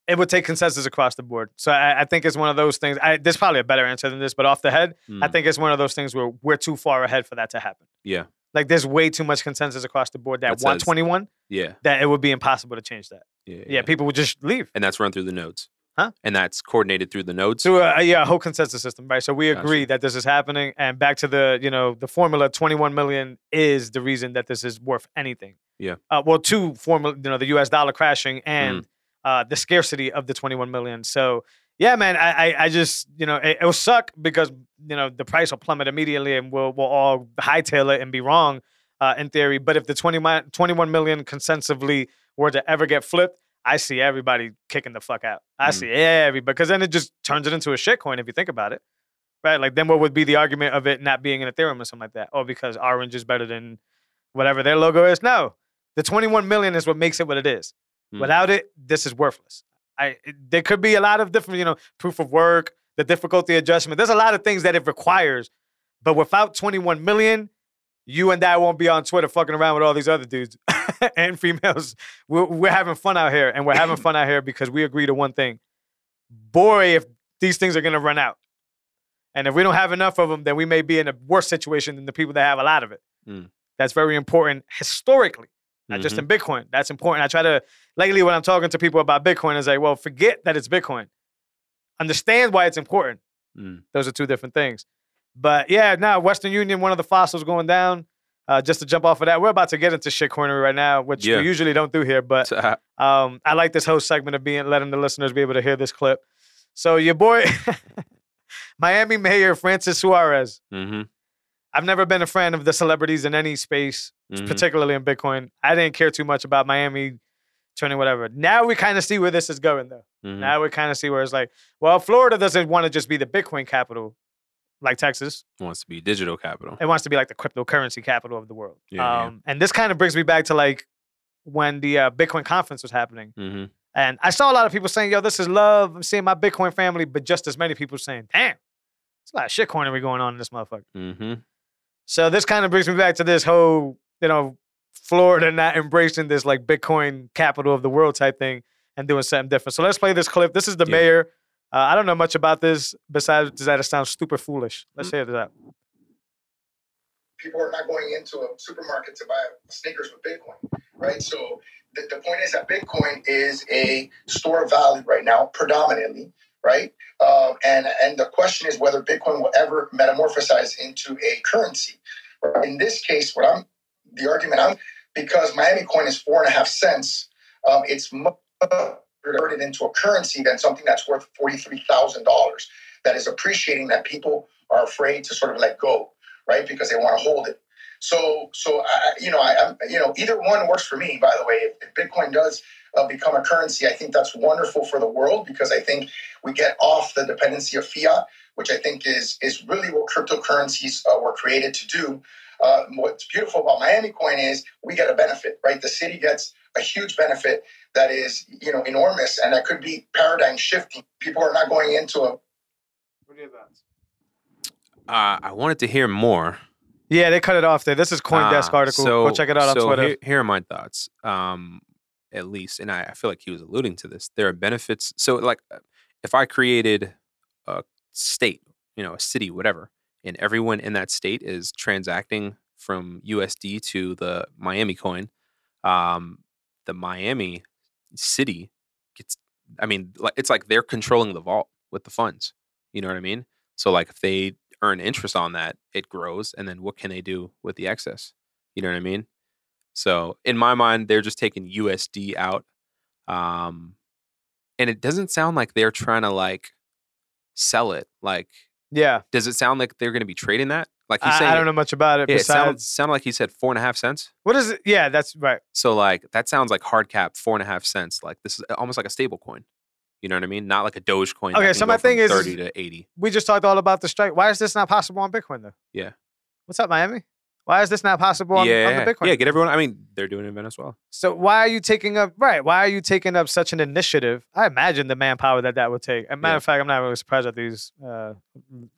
[SPEAKER 4] It would take consensus across the board. So I, I think it's one of those things. I, there's probably a better answer than this, but off the head, I
[SPEAKER 5] Mm,
[SPEAKER 4] think it's one of those things where we're too far ahead for that to happen.
[SPEAKER 5] yeah,
[SPEAKER 4] Like there's way too much consensus across the board that,
[SPEAKER 5] That says-
[SPEAKER 4] 121
[SPEAKER 5] Yeah.
[SPEAKER 4] that it would be impossible to change that.
[SPEAKER 5] Yeah.
[SPEAKER 4] Yeah, people would just leave.
[SPEAKER 5] And that's run through the nodes.
[SPEAKER 4] Huh?
[SPEAKER 5] And that's coordinated through the nodes.
[SPEAKER 4] So uh, yeah, a whole consensus system, right? So we
[SPEAKER 5] Gotcha.
[SPEAKER 4] agree that this is happening, and back to the you know the formula, twenty one million is the reason that this is worth anything.
[SPEAKER 5] Yeah.
[SPEAKER 4] Uh, well, two formula, you know, the U.S. dollar crashing and
[SPEAKER 5] Mm.
[SPEAKER 4] Uh, the scarcity of the twenty one million. So yeah, man, I I, I just you know it, will suck because you know the price will plummet immediately, and we'll we'll all hightail it and be wrong uh, in theory. But if the 21, 21 million consensively were to ever get flipped. I see everybody kicking the fuck out. I
[SPEAKER 5] Mm.
[SPEAKER 4] see every because then it just turns it into a shitcoin if you think about it, right? Like then what would be the argument of it not being an Ethereum or something like that? Oh, because Orange is better than whatever their logo is. No, the 21 million is what makes it what it is.
[SPEAKER 5] Mm.
[SPEAKER 4] Without it, this is worthless. I it- there could be a lot of different, you know, proof of work, the difficulty adjustment. There's a lot of things that it requires, but without 21 million, you and I won't be on Twitter fucking around with all these other dudes and females. We're, we're having fun out here, and we're having fun out here because we agree to one thing. Boy, if these things are gonna run out, and if we don't have enough of them, then we may be in a worse situation than the people that have a lot of it.
[SPEAKER 5] Mm.
[SPEAKER 4] That's very important historically, not just
[SPEAKER 5] Mhm.
[SPEAKER 4] in Bitcoin. That's important. I try to lately when I'm talking to people about Bitcoin, is like, well, forget that it's Bitcoin. Understand why it's important.
[SPEAKER 5] Mm.
[SPEAKER 4] Those are two different things. But yeah, now Western Union, one of the fossils going down. Uh, just to jump off of that, we're about to get into shit corner right now, which
[SPEAKER 5] Yeah.
[SPEAKER 4] we usually don't do here. But um, I like this whole segment of being letting the listeners be able to hear this clip. So your boy, Miami Mayor Francis Suarez.
[SPEAKER 5] mm-hmm.
[SPEAKER 4] I've never been a fan of the celebrities in any space,
[SPEAKER 5] Mhm.
[SPEAKER 4] particularly in Bitcoin. I didn't care too much about Miami turning whatever. Now we kind of see where this is going, though.
[SPEAKER 5] Mhm.
[SPEAKER 4] Now we kind of see where it's like, well, Florida doesn't want to just be the Bitcoin capital like Texas.
[SPEAKER 5] Wants to be digital capital.
[SPEAKER 4] It wants to be like the cryptocurrency capital of the world.
[SPEAKER 5] Yeah, yeah.
[SPEAKER 4] um, And this kind of brings me back to like when the uh, Bitcoin conference was happening.
[SPEAKER 5] Mm-hmm.
[SPEAKER 4] And I saw a lot of people saying, yo, this is love. I'm seeing my Bitcoin family, but just as many people saying, damn, it's a lot of shit cornery going on in this motherfucker.
[SPEAKER 5] Mm-hmm.
[SPEAKER 4] So this kind of brings me back to this whole, you know, Florida not embracing this like Bitcoin capital of the world type thing and doing something different. So let's play this clip. This is the
[SPEAKER 5] Yeah.
[SPEAKER 4] mayor. Uh, I don't know much about this besides does that it sounds super foolish. Let's hear that.
[SPEAKER 7] people are not going into a supermarket to buy sneakers with Bitcoin, right? So the, the point is that Bitcoin is a store of value right now, predominantly, right? Um, and and the question is whether Bitcoin will ever metamorphosize into a currency. In this case, what I'm the argument because Miami Coin is four and a half cents, um, it's converted into a currency than something that's worth forty three thousand dollars. That is appreciating that people are afraid to sort of let go right? Because they want to hold it. So, so I, you know, I, I'm, you know, either one works for me. By the way, if, if Bitcoin does uh, become a currency, I think that's wonderful for the world because I think we get off the dependency of fiat, which I think is is really what cryptocurrencies uh, were created to do. Uh, what's beautiful about Miami Coin is we get a benefit, right? The city gets a huge benefit that is, you know, enormous, and that could be paradigm shifting. People are not going into a What are your thoughts?
[SPEAKER 5] Uh, I wanted to hear more.
[SPEAKER 4] Yeah, they cut it off there. This is CoinDesk
[SPEAKER 5] Ah,
[SPEAKER 4] article.
[SPEAKER 5] So,
[SPEAKER 4] Go check it out on Twitter.
[SPEAKER 5] Here, here are my thoughts. Um, at least, and I, I feel like he was alluding to this. There are benefits. So, like, uh, if I created a state, you know, a city, whatever, and everyone in that state is transacting from USD to the Miami coin, um, the Miami city gets. I mean, it's like they're controlling the vault with the funds. You know what I mean? So, like, if they earn interest on that, it grows, and then what can they do with the excess? You know what I mean? So in my mind, they're just taking USD out, um, and it doesn't sound like they're trying to like sell it. Like,
[SPEAKER 4] yeah,
[SPEAKER 5] does it sound like they're going to be trading that? Like he's
[SPEAKER 4] I,
[SPEAKER 5] saying,
[SPEAKER 4] I don't know much about it.
[SPEAKER 5] Yeah, it sounds
[SPEAKER 4] besides,
[SPEAKER 5] sounded like he said four and a half cents.
[SPEAKER 4] what is it? Yeah, that's right.
[SPEAKER 5] So like that sounds like hard cap four and a half cents. Like this is almost like a stable coin. You know what I mean? Not like a Doge coin.
[SPEAKER 4] Okay, so my thing is-
[SPEAKER 5] thirty to eighty.
[SPEAKER 4] We just talked all about the strike. Why is this not possible on Bitcoin though?
[SPEAKER 5] Yeah.
[SPEAKER 4] What's up, Miami? Why is this not possible on,
[SPEAKER 5] yeah,
[SPEAKER 4] on the Bitcoin?
[SPEAKER 5] yeah. Get everyone. I mean, they're doing it in Venezuela.
[SPEAKER 4] So why are you taking up right? Why are you taking up such an initiative? I imagine the manpower that that would take. As a matter
[SPEAKER 5] Yeah.
[SPEAKER 4] of fact, I'm not really surprised at these uh,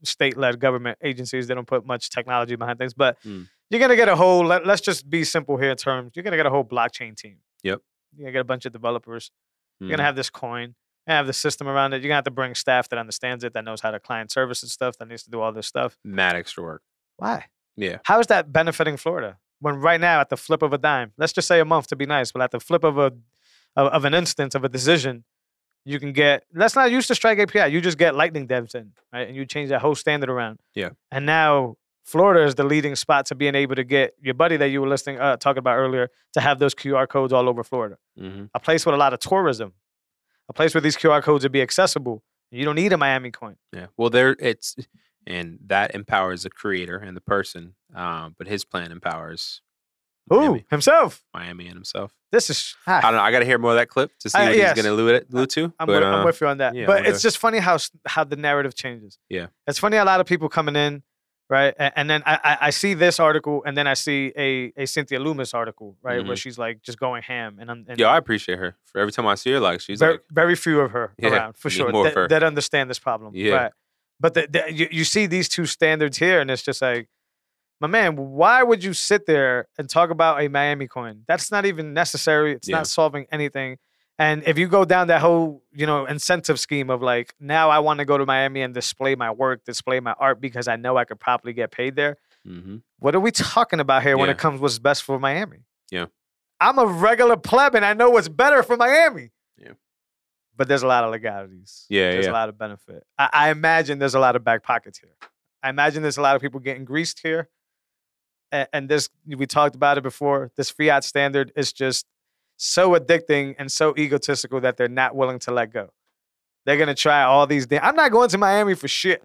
[SPEAKER 4] state-led government agencies. They don't put much technology behind things, but
[SPEAKER 5] Mm.
[SPEAKER 4] you're gonna get a whole. Let, let's just be simple here in terms. You're gonna get a whole blockchain team.
[SPEAKER 5] Yep.
[SPEAKER 4] You're gonna get a bunch of developers. You're
[SPEAKER 5] Mhm.
[SPEAKER 4] gonna have this coin. And have the system around it. You're gonna have to bring staff that understands it, that knows how to client service and stuff, that needs to do all this stuff.
[SPEAKER 5] mad extra work.
[SPEAKER 4] Why?
[SPEAKER 5] Yeah.
[SPEAKER 4] How is that benefiting Florida? When right now, at the flip of a dime, let's just say a month to be nice, but at the flip of a of, of an instance of a decision, you can get. Let's not use the Strike API. You just get Lightning devs in, right? And you change that whole standard around.
[SPEAKER 5] Yeah.
[SPEAKER 4] And now Florida is the leading spot to being able to get your buddy that you were listening uh, talking about earlier to have those QR codes all over Florida.
[SPEAKER 5] hmm
[SPEAKER 4] A place with a lot of tourism, a place where these QR codes would be accessible. You don't need a Miami coin.
[SPEAKER 5] Yeah. Well, there it's and that empowers the creator and the person, um, but his plan empowers
[SPEAKER 4] Ooh, himself.
[SPEAKER 5] Miami and himself.
[SPEAKER 4] This is.
[SPEAKER 5] I don't know. I got to hear more of that clip to see
[SPEAKER 4] Uh,
[SPEAKER 5] what
[SPEAKER 4] yes.
[SPEAKER 5] he's going to allude, allude to.
[SPEAKER 4] I'm,
[SPEAKER 5] but,
[SPEAKER 4] with, I'm
[SPEAKER 5] uh,
[SPEAKER 4] with you on that.
[SPEAKER 5] yeah,
[SPEAKER 4] but it's just funny how how the narrative changes.
[SPEAKER 5] Yeah.
[SPEAKER 4] It's funny a lot of people coming in, right? And, and then I, I see this article, and then I see a a Cynthia Lummis article, right, where
[SPEAKER 5] Mhm.
[SPEAKER 4] she's like just going ham, and I'm and
[SPEAKER 5] yeah, I appreciate her for every time I see her. Like she's
[SPEAKER 4] very,
[SPEAKER 5] like,
[SPEAKER 4] very few of her
[SPEAKER 5] Yeah,
[SPEAKER 4] around for sure that, that understand this problem.
[SPEAKER 5] Yeah.
[SPEAKER 4] Right. But the, the, you, you see these two standards here, and it's just like, my man, why would you sit there and talk about a Miami coin? That's not even necessary. It's
[SPEAKER 5] Yeah.
[SPEAKER 4] not solving anything. And if you go down that whole, you know, incentive scheme of like, now I want to go to Miami and display my work, display my art because I know I could probably get paid there.
[SPEAKER 5] hmm
[SPEAKER 4] What are we talking about here when it comes what's best for Miami?
[SPEAKER 5] Yeah.
[SPEAKER 4] I'm a regular pleb and I know what's better for Miami. But there's a lot of legalities.
[SPEAKER 5] Yeah,
[SPEAKER 4] There's
[SPEAKER 5] yeah.
[SPEAKER 4] a lot of benefit. I, I imagine there's a lot of back pockets here. I imagine there's a lot of people getting greased here. And, and this, we talked about it before. This fiat standard is just so addicting and so egotistical that they're not willing to let go. They're gonna try all these. Things. I'm not going to Miami for shit.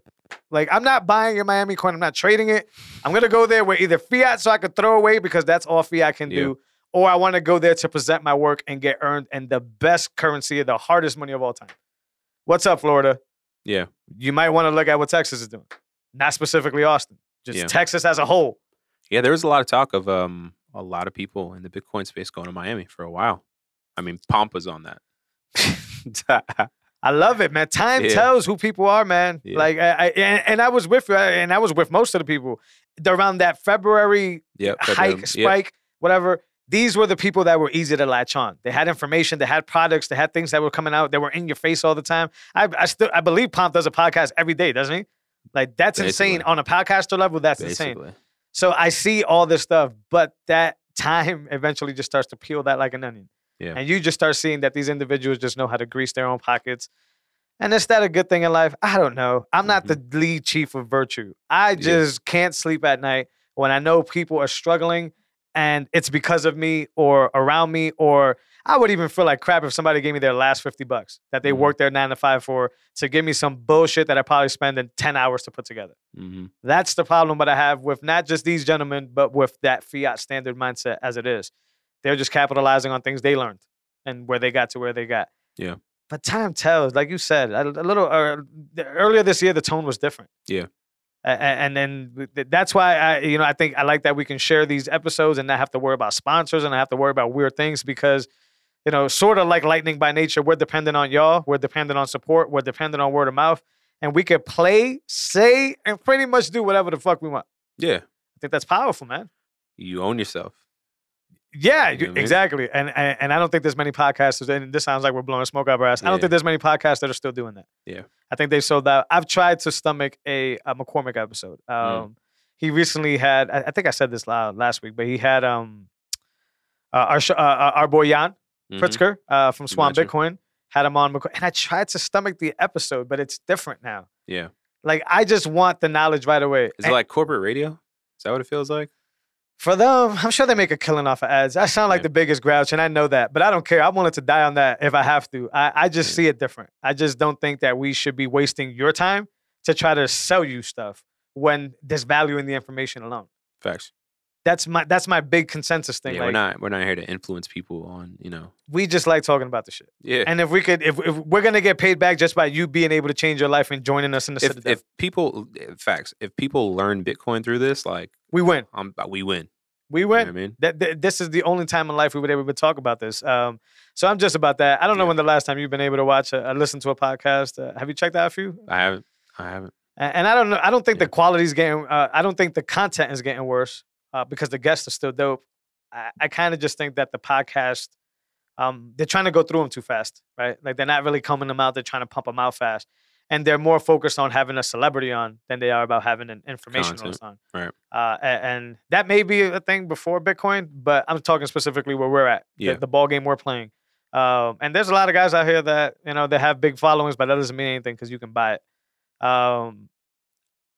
[SPEAKER 4] Like I'm not buying your Miami coin. I'm not trading it. I'm gonna go there with either fiat so I could throw away because that's all fiat can
[SPEAKER 5] Yeah.
[SPEAKER 4] do, or I want to go there to present my work and get earned and the best currency, the hardest money of all time. What's up, Florida?
[SPEAKER 5] yeah,
[SPEAKER 4] You might want to look at what Texas is doing, not specifically Austin, just
[SPEAKER 5] Yeah.
[SPEAKER 4] Texas as a whole.
[SPEAKER 5] yeah. There was a lot of talk of um a lot of people in the Bitcoin space going to Miami for a while. I mean, Pomp was on that.
[SPEAKER 4] I love it, man. Time
[SPEAKER 5] Yeah.
[SPEAKER 4] tells who people are, man.
[SPEAKER 5] Yeah.
[SPEAKER 4] Like, I, I and, and I was with you, and I was with most of the people around that February
[SPEAKER 5] yep. but,
[SPEAKER 4] hike,
[SPEAKER 5] um, yep,
[SPEAKER 4] spike, whatever. These were the people that were easy to latch on. They had information, they had products, they had things that were coming out, they were in your face all the time. I, I still, I believe Pomp does a podcast every day, doesn't he? Like that's insane on a podcaster level. That's insane. So I see all this stuff, but that time eventually just starts to peel that like an onion.
[SPEAKER 5] Yeah.
[SPEAKER 4] And you just start seeing that these individuals just know how to grease their own pockets. And is that a good thing in life? I don't know. I'm not mm-hmm. the lead chief of virtue. I
[SPEAKER 5] Yeah.
[SPEAKER 4] just can't sleep at night when I know people are struggling and it's because of me or around me, or I would even feel like crap if somebody gave me their last 50 bucks that they
[SPEAKER 5] Mhm.
[SPEAKER 4] worked their nine to five for to give me some bullshit that I probably spend in 10 hours to put together.
[SPEAKER 5] hmm
[SPEAKER 4] That's the problem that I have with not just these gentlemen, but with that fiat standard mindset as it is. They're just capitalizing on things they learned and where they got to where they got.
[SPEAKER 5] Yeah.
[SPEAKER 4] But time tells, like you said, a, a little uh, earlier this year, the tone was different.
[SPEAKER 5] Yeah.
[SPEAKER 4] And then that's why I, you know, I think I like that we can share these episodes and not have to worry about sponsors and not have to worry about weird things because, you know, sort of like lightning by nature, we're dependent on y'all, we're dependent on support, we're dependent on word of mouth, and we can play, say, and pretty much do whatever the fuck we want.
[SPEAKER 5] Yeah.
[SPEAKER 4] I think that's powerful, man.
[SPEAKER 5] You own yourself.
[SPEAKER 4] Yeah,
[SPEAKER 5] You know
[SPEAKER 4] you-
[SPEAKER 5] I mean?
[SPEAKER 4] exactly. And, and and I don't think there's many podcasters, and this sounds like we're blowing smoke up our ass. I don't
[SPEAKER 5] Yeah.
[SPEAKER 4] think there's many podcasts that are still doing that.
[SPEAKER 5] Yeah.
[SPEAKER 4] I think they sold out. I've tried to stomach a, a McCormack episode. Um,
[SPEAKER 5] Mm.
[SPEAKER 4] he recently had. I, I think I said this la- last week, but he had um, uh, our uh, uh, our boy Yan
[SPEAKER 5] Mhm.
[SPEAKER 4] Pritzker uh, from Swan
[SPEAKER 5] Gotcha.
[SPEAKER 4] Bitcoin had him on, McCor- and I tried to stomach the episode, but it's different now.
[SPEAKER 5] Yeah.
[SPEAKER 4] Like I just want the knowledge right away.
[SPEAKER 5] Is it like corporate radio? Is that what it feels like?
[SPEAKER 4] For them, I'm sure they make a killing off of ads. I sound like
[SPEAKER 5] Yeah.
[SPEAKER 4] the biggest grouch, and I know that, but I don't care. I'm willing to die on that if I have to. I, I just
[SPEAKER 5] Yeah.
[SPEAKER 4] see it different. I just don't think that we should be wasting your time to try to sell you stuff when there's value in the information alone.
[SPEAKER 5] Facts.
[SPEAKER 4] That's my that's my big consensus thing.
[SPEAKER 5] Yeah,
[SPEAKER 4] like
[SPEAKER 5] we're not we're not here to influence people on, you know.
[SPEAKER 4] we just like talking about the shit.
[SPEAKER 5] Yeah.
[SPEAKER 4] And if we could, if, if we're gonna get paid back just by you being able to change your life and joining us in the
[SPEAKER 5] if,
[SPEAKER 4] citadel,
[SPEAKER 5] if people eh, facts, if people learn Bitcoin through this, like
[SPEAKER 4] we win,
[SPEAKER 5] I'm we win.
[SPEAKER 4] we
[SPEAKER 5] You know
[SPEAKER 4] win.
[SPEAKER 5] I mean?
[SPEAKER 4] that, that this is the only time in life we would able to talk about this. Um, so I'm just about that. I don't know
[SPEAKER 5] Yeah.
[SPEAKER 4] when the last time you've been able to watch a, uh, listen to a podcast. Uh, have you checked out a few?
[SPEAKER 5] I haven't I haven't.
[SPEAKER 4] And, and I don't know. I don't think
[SPEAKER 5] Yeah.
[SPEAKER 4] the quality's getting. Uh, I don't think the content is getting worse uh, because the guests are still dope. I, I kind of just think that the podcast, um, they're trying to go through them too fast, right? Like they're not really coming them out. They're trying to pump them out fast. and they're more focused on having a celebrity on than they are about having an informationalist on.
[SPEAKER 5] right.
[SPEAKER 4] Uh, a- and, that may be a thing before Bitcoin, but I'm talking specifically where we're at, the-
[SPEAKER 5] Yeah.
[SPEAKER 4] the, ball game we're playing. Um, and there's a lot of guys out here that you know they have big followings, but that doesn't mean anything because you can buy it. Um,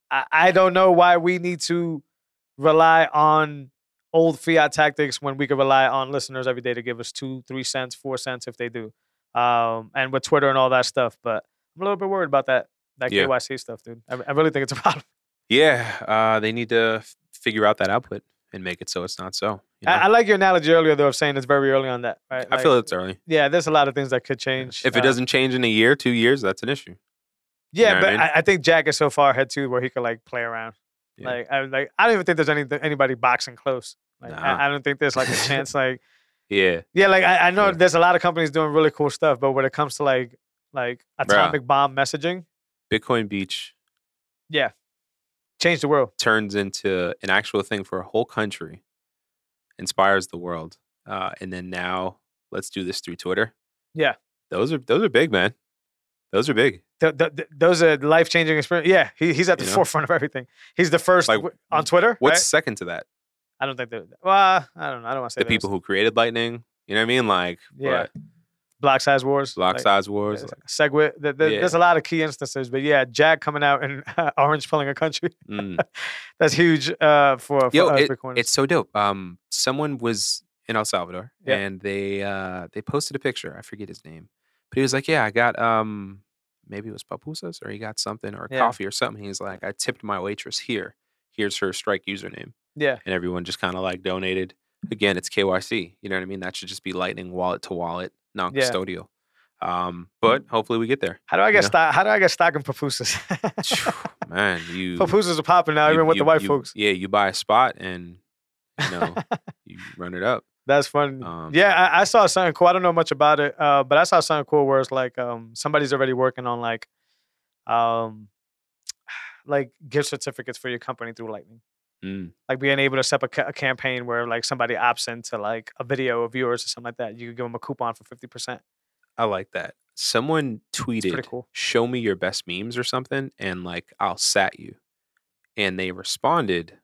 [SPEAKER 4] I, I don't know why we need to rely on old fiat tactics when we could rely on listeners every day to give us two, three cents, four cents if they do. Um, and with Twitter and all that stuff, but I'm a little bit worried about that that
[SPEAKER 5] Yeah.
[SPEAKER 4] KYC stuff, dude. I, I really think it's a problem.
[SPEAKER 5] Yeah, uh, they need to f- figure out that output and make it so it's not so. you know?
[SPEAKER 4] I, I like your analogy earlier though of saying it's very early on that. Right?
[SPEAKER 5] I feel it's early.
[SPEAKER 4] Yeah, there's a lot of things that could change.
[SPEAKER 5] If it
[SPEAKER 4] uh,
[SPEAKER 5] doesn't change in a year, two years, that's an issue.
[SPEAKER 4] yeah,
[SPEAKER 5] know
[SPEAKER 4] but
[SPEAKER 5] I mean?
[SPEAKER 4] I think Jack is so far ahead too, where he could like play around.
[SPEAKER 5] Yeah.
[SPEAKER 4] Like, I like I don't even think there's any anybody boxing close. Like,
[SPEAKER 5] Nah.
[SPEAKER 4] I, I don't think there's like a chance. Like,
[SPEAKER 5] Yeah,
[SPEAKER 4] yeah, like I, I know
[SPEAKER 5] Yeah.
[SPEAKER 4] there's a lot of companies doing really cool stuff, but when it comes to like like atomic bomb messaging,
[SPEAKER 5] Bitcoin Beach yeah,
[SPEAKER 4] change the world.
[SPEAKER 5] turns into an actual thing for a whole country, inspires the world, uh, and then now let's do this through Twitter.
[SPEAKER 4] Yeah.
[SPEAKER 5] those are those are big, man. Those are big.
[SPEAKER 4] Th- th- th- those are life changing experience. Yeah, he, he's at the
[SPEAKER 5] You know?
[SPEAKER 4] forefront of everything. He's the first
[SPEAKER 5] Like,
[SPEAKER 4] w- on Twitter.
[SPEAKER 5] What's
[SPEAKER 4] right?
[SPEAKER 5] second to that?
[SPEAKER 4] I don't think that. Well, I don't know. I don't want to say
[SPEAKER 5] The people who created Lightning. You know what I mean? Like,
[SPEAKER 4] Yeah.
[SPEAKER 5] what?
[SPEAKER 4] block size wars.
[SPEAKER 5] block
[SPEAKER 4] like,
[SPEAKER 5] size wars.
[SPEAKER 4] yeah, Segwit.
[SPEAKER 5] Yeah.
[SPEAKER 4] There's a lot of key instances, but yeah, Jack coming out and orange pulling a country.
[SPEAKER 5] Mm.
[SPEAKER 4] That's huge uh, for, for
[SPEAKER 5] Yo, it- It's so dope. Um, someone was in El Salvador
[SPEAKER 4] Yeah.
[SPEAKER 5] and they uh they posted a picture. I forget his name, but he was like, "Yeah, I got um maybe it was papusas or he got something or
[SPEAKER 4] Yeah.
[SPEAKER 5] coffee or something." He's like, "I tipped my waitress here. Here's her Strike username,"
[SPEAKER 4] yeah,
[SPEAKER 5] and everyone just kind of like donated. Again, it's KYC. You know what I mean? That should just be Lightning wallet to wallet, non-custodial. Um, but hopefully we get there.
[SPEAKER 4] how do I get
[SPEAKER 5] Yeah.
[SPEAKER 4] stock? How do I get stock in pupusas?
[SPEAKER 5] Man, you
[SPEAKER 4] pupusas are popping now,
[SPEAKER 5] you-
[SPEAKER 4] even with
[SPEAKER 5] you-
[SPEAKER 4] the white
[SPEAKER 5] you-
[SPEAKER 4] folks.
[SPEAKER 5] Yeah, you buy a spot and you know you run it up.
[SPEAKER 4] That's fun.
[SPEAKER 5] Um,
[SPEAKER 4] yeah, I, I saw something cool. I don't know much about it, uh, but I saw something cool where it's like um, somebody's already working on like, um, like gift certificates for your company through Lightning.
[SPEAKER 5] Mm.
[SPEAKER 4] Like being able to set up a, ca- a campaign where like somebody opts into like a video of yours or something like that. You could give them a coupon for fifty percent.
[SPEAKER 5] I like that. Someone tweeted,
[SPEAKER 4] cool.
[SPEAKER 5] "Show me your best memes or something," and like I'll sat you. And they responded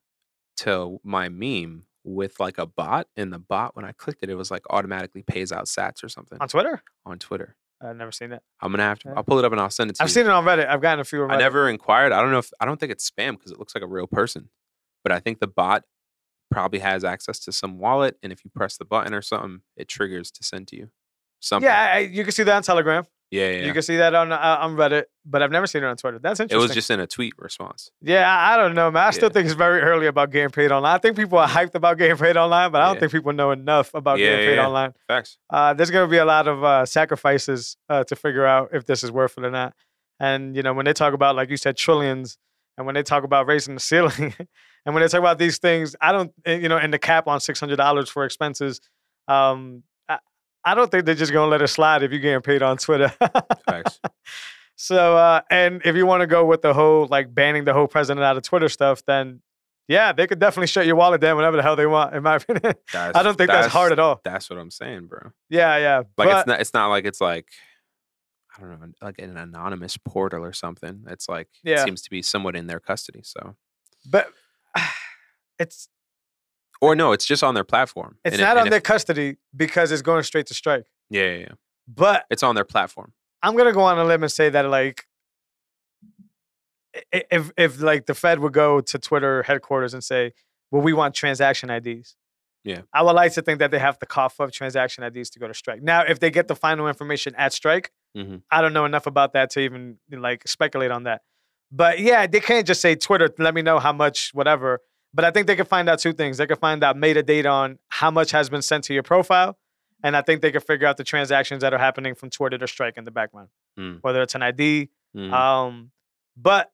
[SPEAKER 5] to my meme with like a bot, and the bot when I clicked it, it was like automatically pays out Sats or something
[SPEAKER 4] On Twitter,
[SPEAKER 5] on Twitter.
[SPEAKER 4] I've never seen that.
[SPEAKER 5] I'm gonna have to.
[SPEAKER 4] Yeah.
[SPEAKER 5] I'll pull it up and I'll send it to
[SPEAKER 4] I've
[SPEAKER 5] you.
[SPEAKER 4] seen it on Reddit. I've gotten a few.
[SPEAKER 5] I never inquired. I don't know if I don't think it's spam because it looks like a real person, but I think the bot probably has access to some wallet, and if you press the button or something, it triggers to send to you. Something.
[SPEAKER 4] Yeah, I- you can see that on Telegram.
[SPEAKER 5] Yeah, yeah.
[SPEAKER 4] You can see that on uh, on Reddit, but I've never seen it on Twitter. That's interesting.
[SPEAKER 5] it was just in a tweet response.
[SPEAKER 4] Yeah, I, I don't know, man. I still
[SPEAKER 5] Yeah.
[SPEAKER 4] think it's very early about getting paid online. I think people are hyped about getting paid online, but I don't
[SPEAKER 5] Yeah.
[SPEAKER 4] think people know enough about
[SPEAKER 5] Yeah,
[SPEAKER 4] getting paid
[SPEAKER 5] yeah.
[SPEAKER 4] online.
[SPEAKER 5] Facts.
[SPEAKER 4] Uh, there's going to be a lot of uh, sacrifices uh, to figure out if this is worth it or not. And you know, when they talk about, like you said, trillions, and when they talk about raising the ceiling, and when they talk about these things, I don't, eh, you know, and the cap on six hundred dollars for expenses, um, I, don't think they're just going to let it slide if you're getting paid on Twitter.
[SPEAKER 5] Facts.
[SPEAKER 4] So, uh, and if you want to go with the whole like banning the whole president out of Twitter stuff, then yeah, they could definitely shut your wallet down whenever the hell they want. In my opinion,
[SPEAKER 5] That's,
[SPEAKER 4] I don't think that's, hard at all.
[SPEAKER 5] That's what I'm saying, bro.
[SPEAKER 4] Yeah, yeah.
[SPEAKER 5] Like
[SPEAKER 4] but,
[SPEAKER 5] it's not. It's not like it's like I don't know, like an anonymous portal or something. It's like
[SPEAKER 4] Yeah.
[SPEAKER 5] it seems to be somewhat in their custody. So,
[SPEAKER 4] but it's
[SPEAKER 5] or no, it's just on their platform.
[SPEAKER 4] it's
[SPEAKER 5] And
[SPEAKER 4] not
[SPEAKER 5] and
[SPEAKER 4] on
[SPEAKER 5] if-
[SPEAKER 4] their custody because it's going straight to strike.
[SPEAKER 5] Yeah, yeah, yeah.
[SPEAKER 4] But
[SPEAKER 5] It's on their platform.
[SPEAKER 4] I'm gonna go on a limb and say that like if if like the Fed would go to Twitter headquarters and say, "Well, we want transaction IDs."
[SPEAKER 5] Yeah.
[SPEAKER 4] I would like to think that they have the cough of transaction IDs to go to strike. Now, if they get the final information at strike,
[SPEAKER 5] Mhm.
[SPEAKER 4] I don't know enough about that to even like speculate on that. But yeah, they can't just say Twitter, let me know how much, whatever. But I think they could find out two things. They could find out metadata on how much has been sent to your profile. And I think they could figure out the transactions that are happening from Twitter to Strike in the background,
[SPEAKER 5] Mm.
[SPEAKER 4] whether it's an ID.
[SPEAKER 5] Mhm.
[SPEAKER 4] Um, but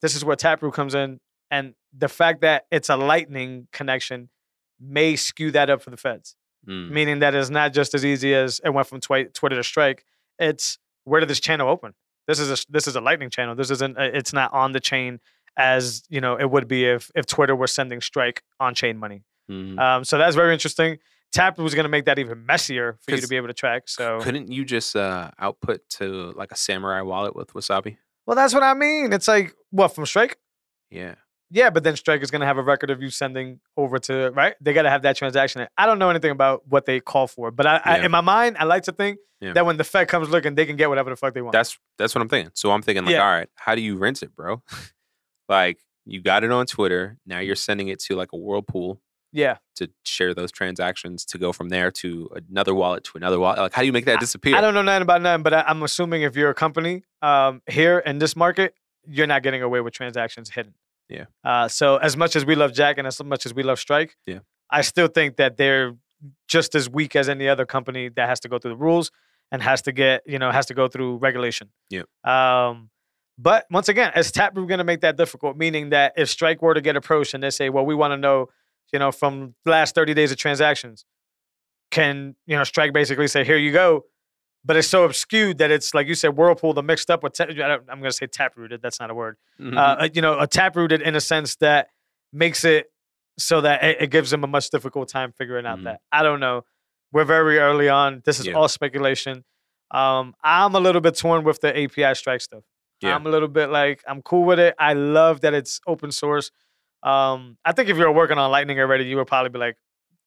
[SPEAKER 4] this is where Taproot comes in. And the fact that it's a lightning connection may skew that up for the feds
[SPEAKER 5] Mm.
[SPEAKER 4] meaning that it's not just as easy as it went from twi- Twitter to Strike. It's where did this channel open? This is a this is a Lightning channel. This isn't. uh, It's not on the chain as you know it would be if if Twitter were sending Strike on chain money.
[SPEAKER 5] Mhm.
[SPEAKER 4] Um, so that's very interesting. Tap was going to make that even messier for you to be able to track. So,
[SPEAKER 5] Couldn't you just uh, output to like a Samurai wallet with Wasabi?
[SPEAKER 4] well, that's what I mean. It's like what from Strike.
[SPEAKER 5] Yeah.
[SPEAKER 4] Yeah, but then Strike is going to have a record of you sending over to right. They got to have that transaction. I don't know anything about what they call for, but I, I in my mind, I like to think
[SPEAKER 5] Yeah.
[SPEAKER 4] that when the Fed comes looking, they can get whatever the fuck they want.
[SPEAKER 5] That's that's what I'm thinking. So I'm thinking like,
[SPEAKER 4] Yeah.
[SPEAKER 5] all right, how do you rinse it, bro? like you got it on Twitter. Now you're sending it to like a whirlpool
[SPEAKER 4] yeah,
[SPEAKER 5] to share those transactions to go from there to another wallet to another wallet. Like how do you make that disappear?
[SPEAKER 4] I don't know nothing about nothing, but I, I'm assuming if you're a company um, here in this market, you're not getting away with transactions hidden.
[SPEAKER 5] Yeah.
[SPEAKER 4] Uh, so as much as we love Jack and as much as we love Strike,
[SPEAKER 5] Yeah.
[SPEAKER 4] I still think that they're just as weak as any other company that has to go through the rules and has to get you know has to go through regulation.
[SPEAKER 5] Yeah.
[SPEAKER 4] Um, but once again, is Taproot going to make that difficult? Meaning that if Strike were to get approached and they say, "Well, we want to know, you know, from the last 30 days of transactions," can you know Strike basically say, "Here you go," but it's so obscured that it's like you said, Whirlpool, the mixed up with. Ta- I'm going to say taprooted. That's not a word.
[SPEAKER 5] Mhm.
[SPEAKER 4] Uh, you know, a taprooted in a sense that makes it so that it, it gives them a much difficult time figuring out
[SPEAKER 5] Mhm.
[SPEAKER 4] that. I don't know. We're very early on. This is
[SPEAKER 5] Yeah.
[SPEAKER 4] all speculation. Um, I'm a little bit torn with the API strike stuff.
[SPEAKER 5] Yeah.
[SPEAKER 4] I'm a little bit like I'm cool with it. I love that it's open source. Um, I think if you're working on Lightning already, you would probably be like,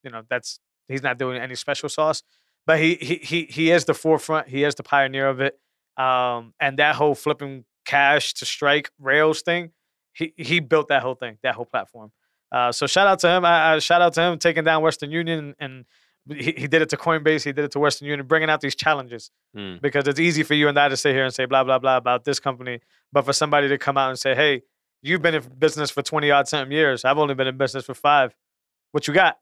[SPEAKER 4] you know, that's he's not doing any special sauce. But he he he he is the forefront. He is the pioneer of it. Um, and that whole flipping cash to strike rails thing, he he built that whole thing, that whole platform. Uh, so shout out to him. I, I shout out to him taking down Western Union and he, he did it to Coinbase. He did it to Western Union, bringing out these challenges
[SPEAKER 5] Mm.
[SPEAKER 4] because it's easy for you and I to sit here and say blah blah blah about this company, but for somebody to come out and say, "Hey, you've been in business for twenty odd something years. I've only been in business for five. What you got?"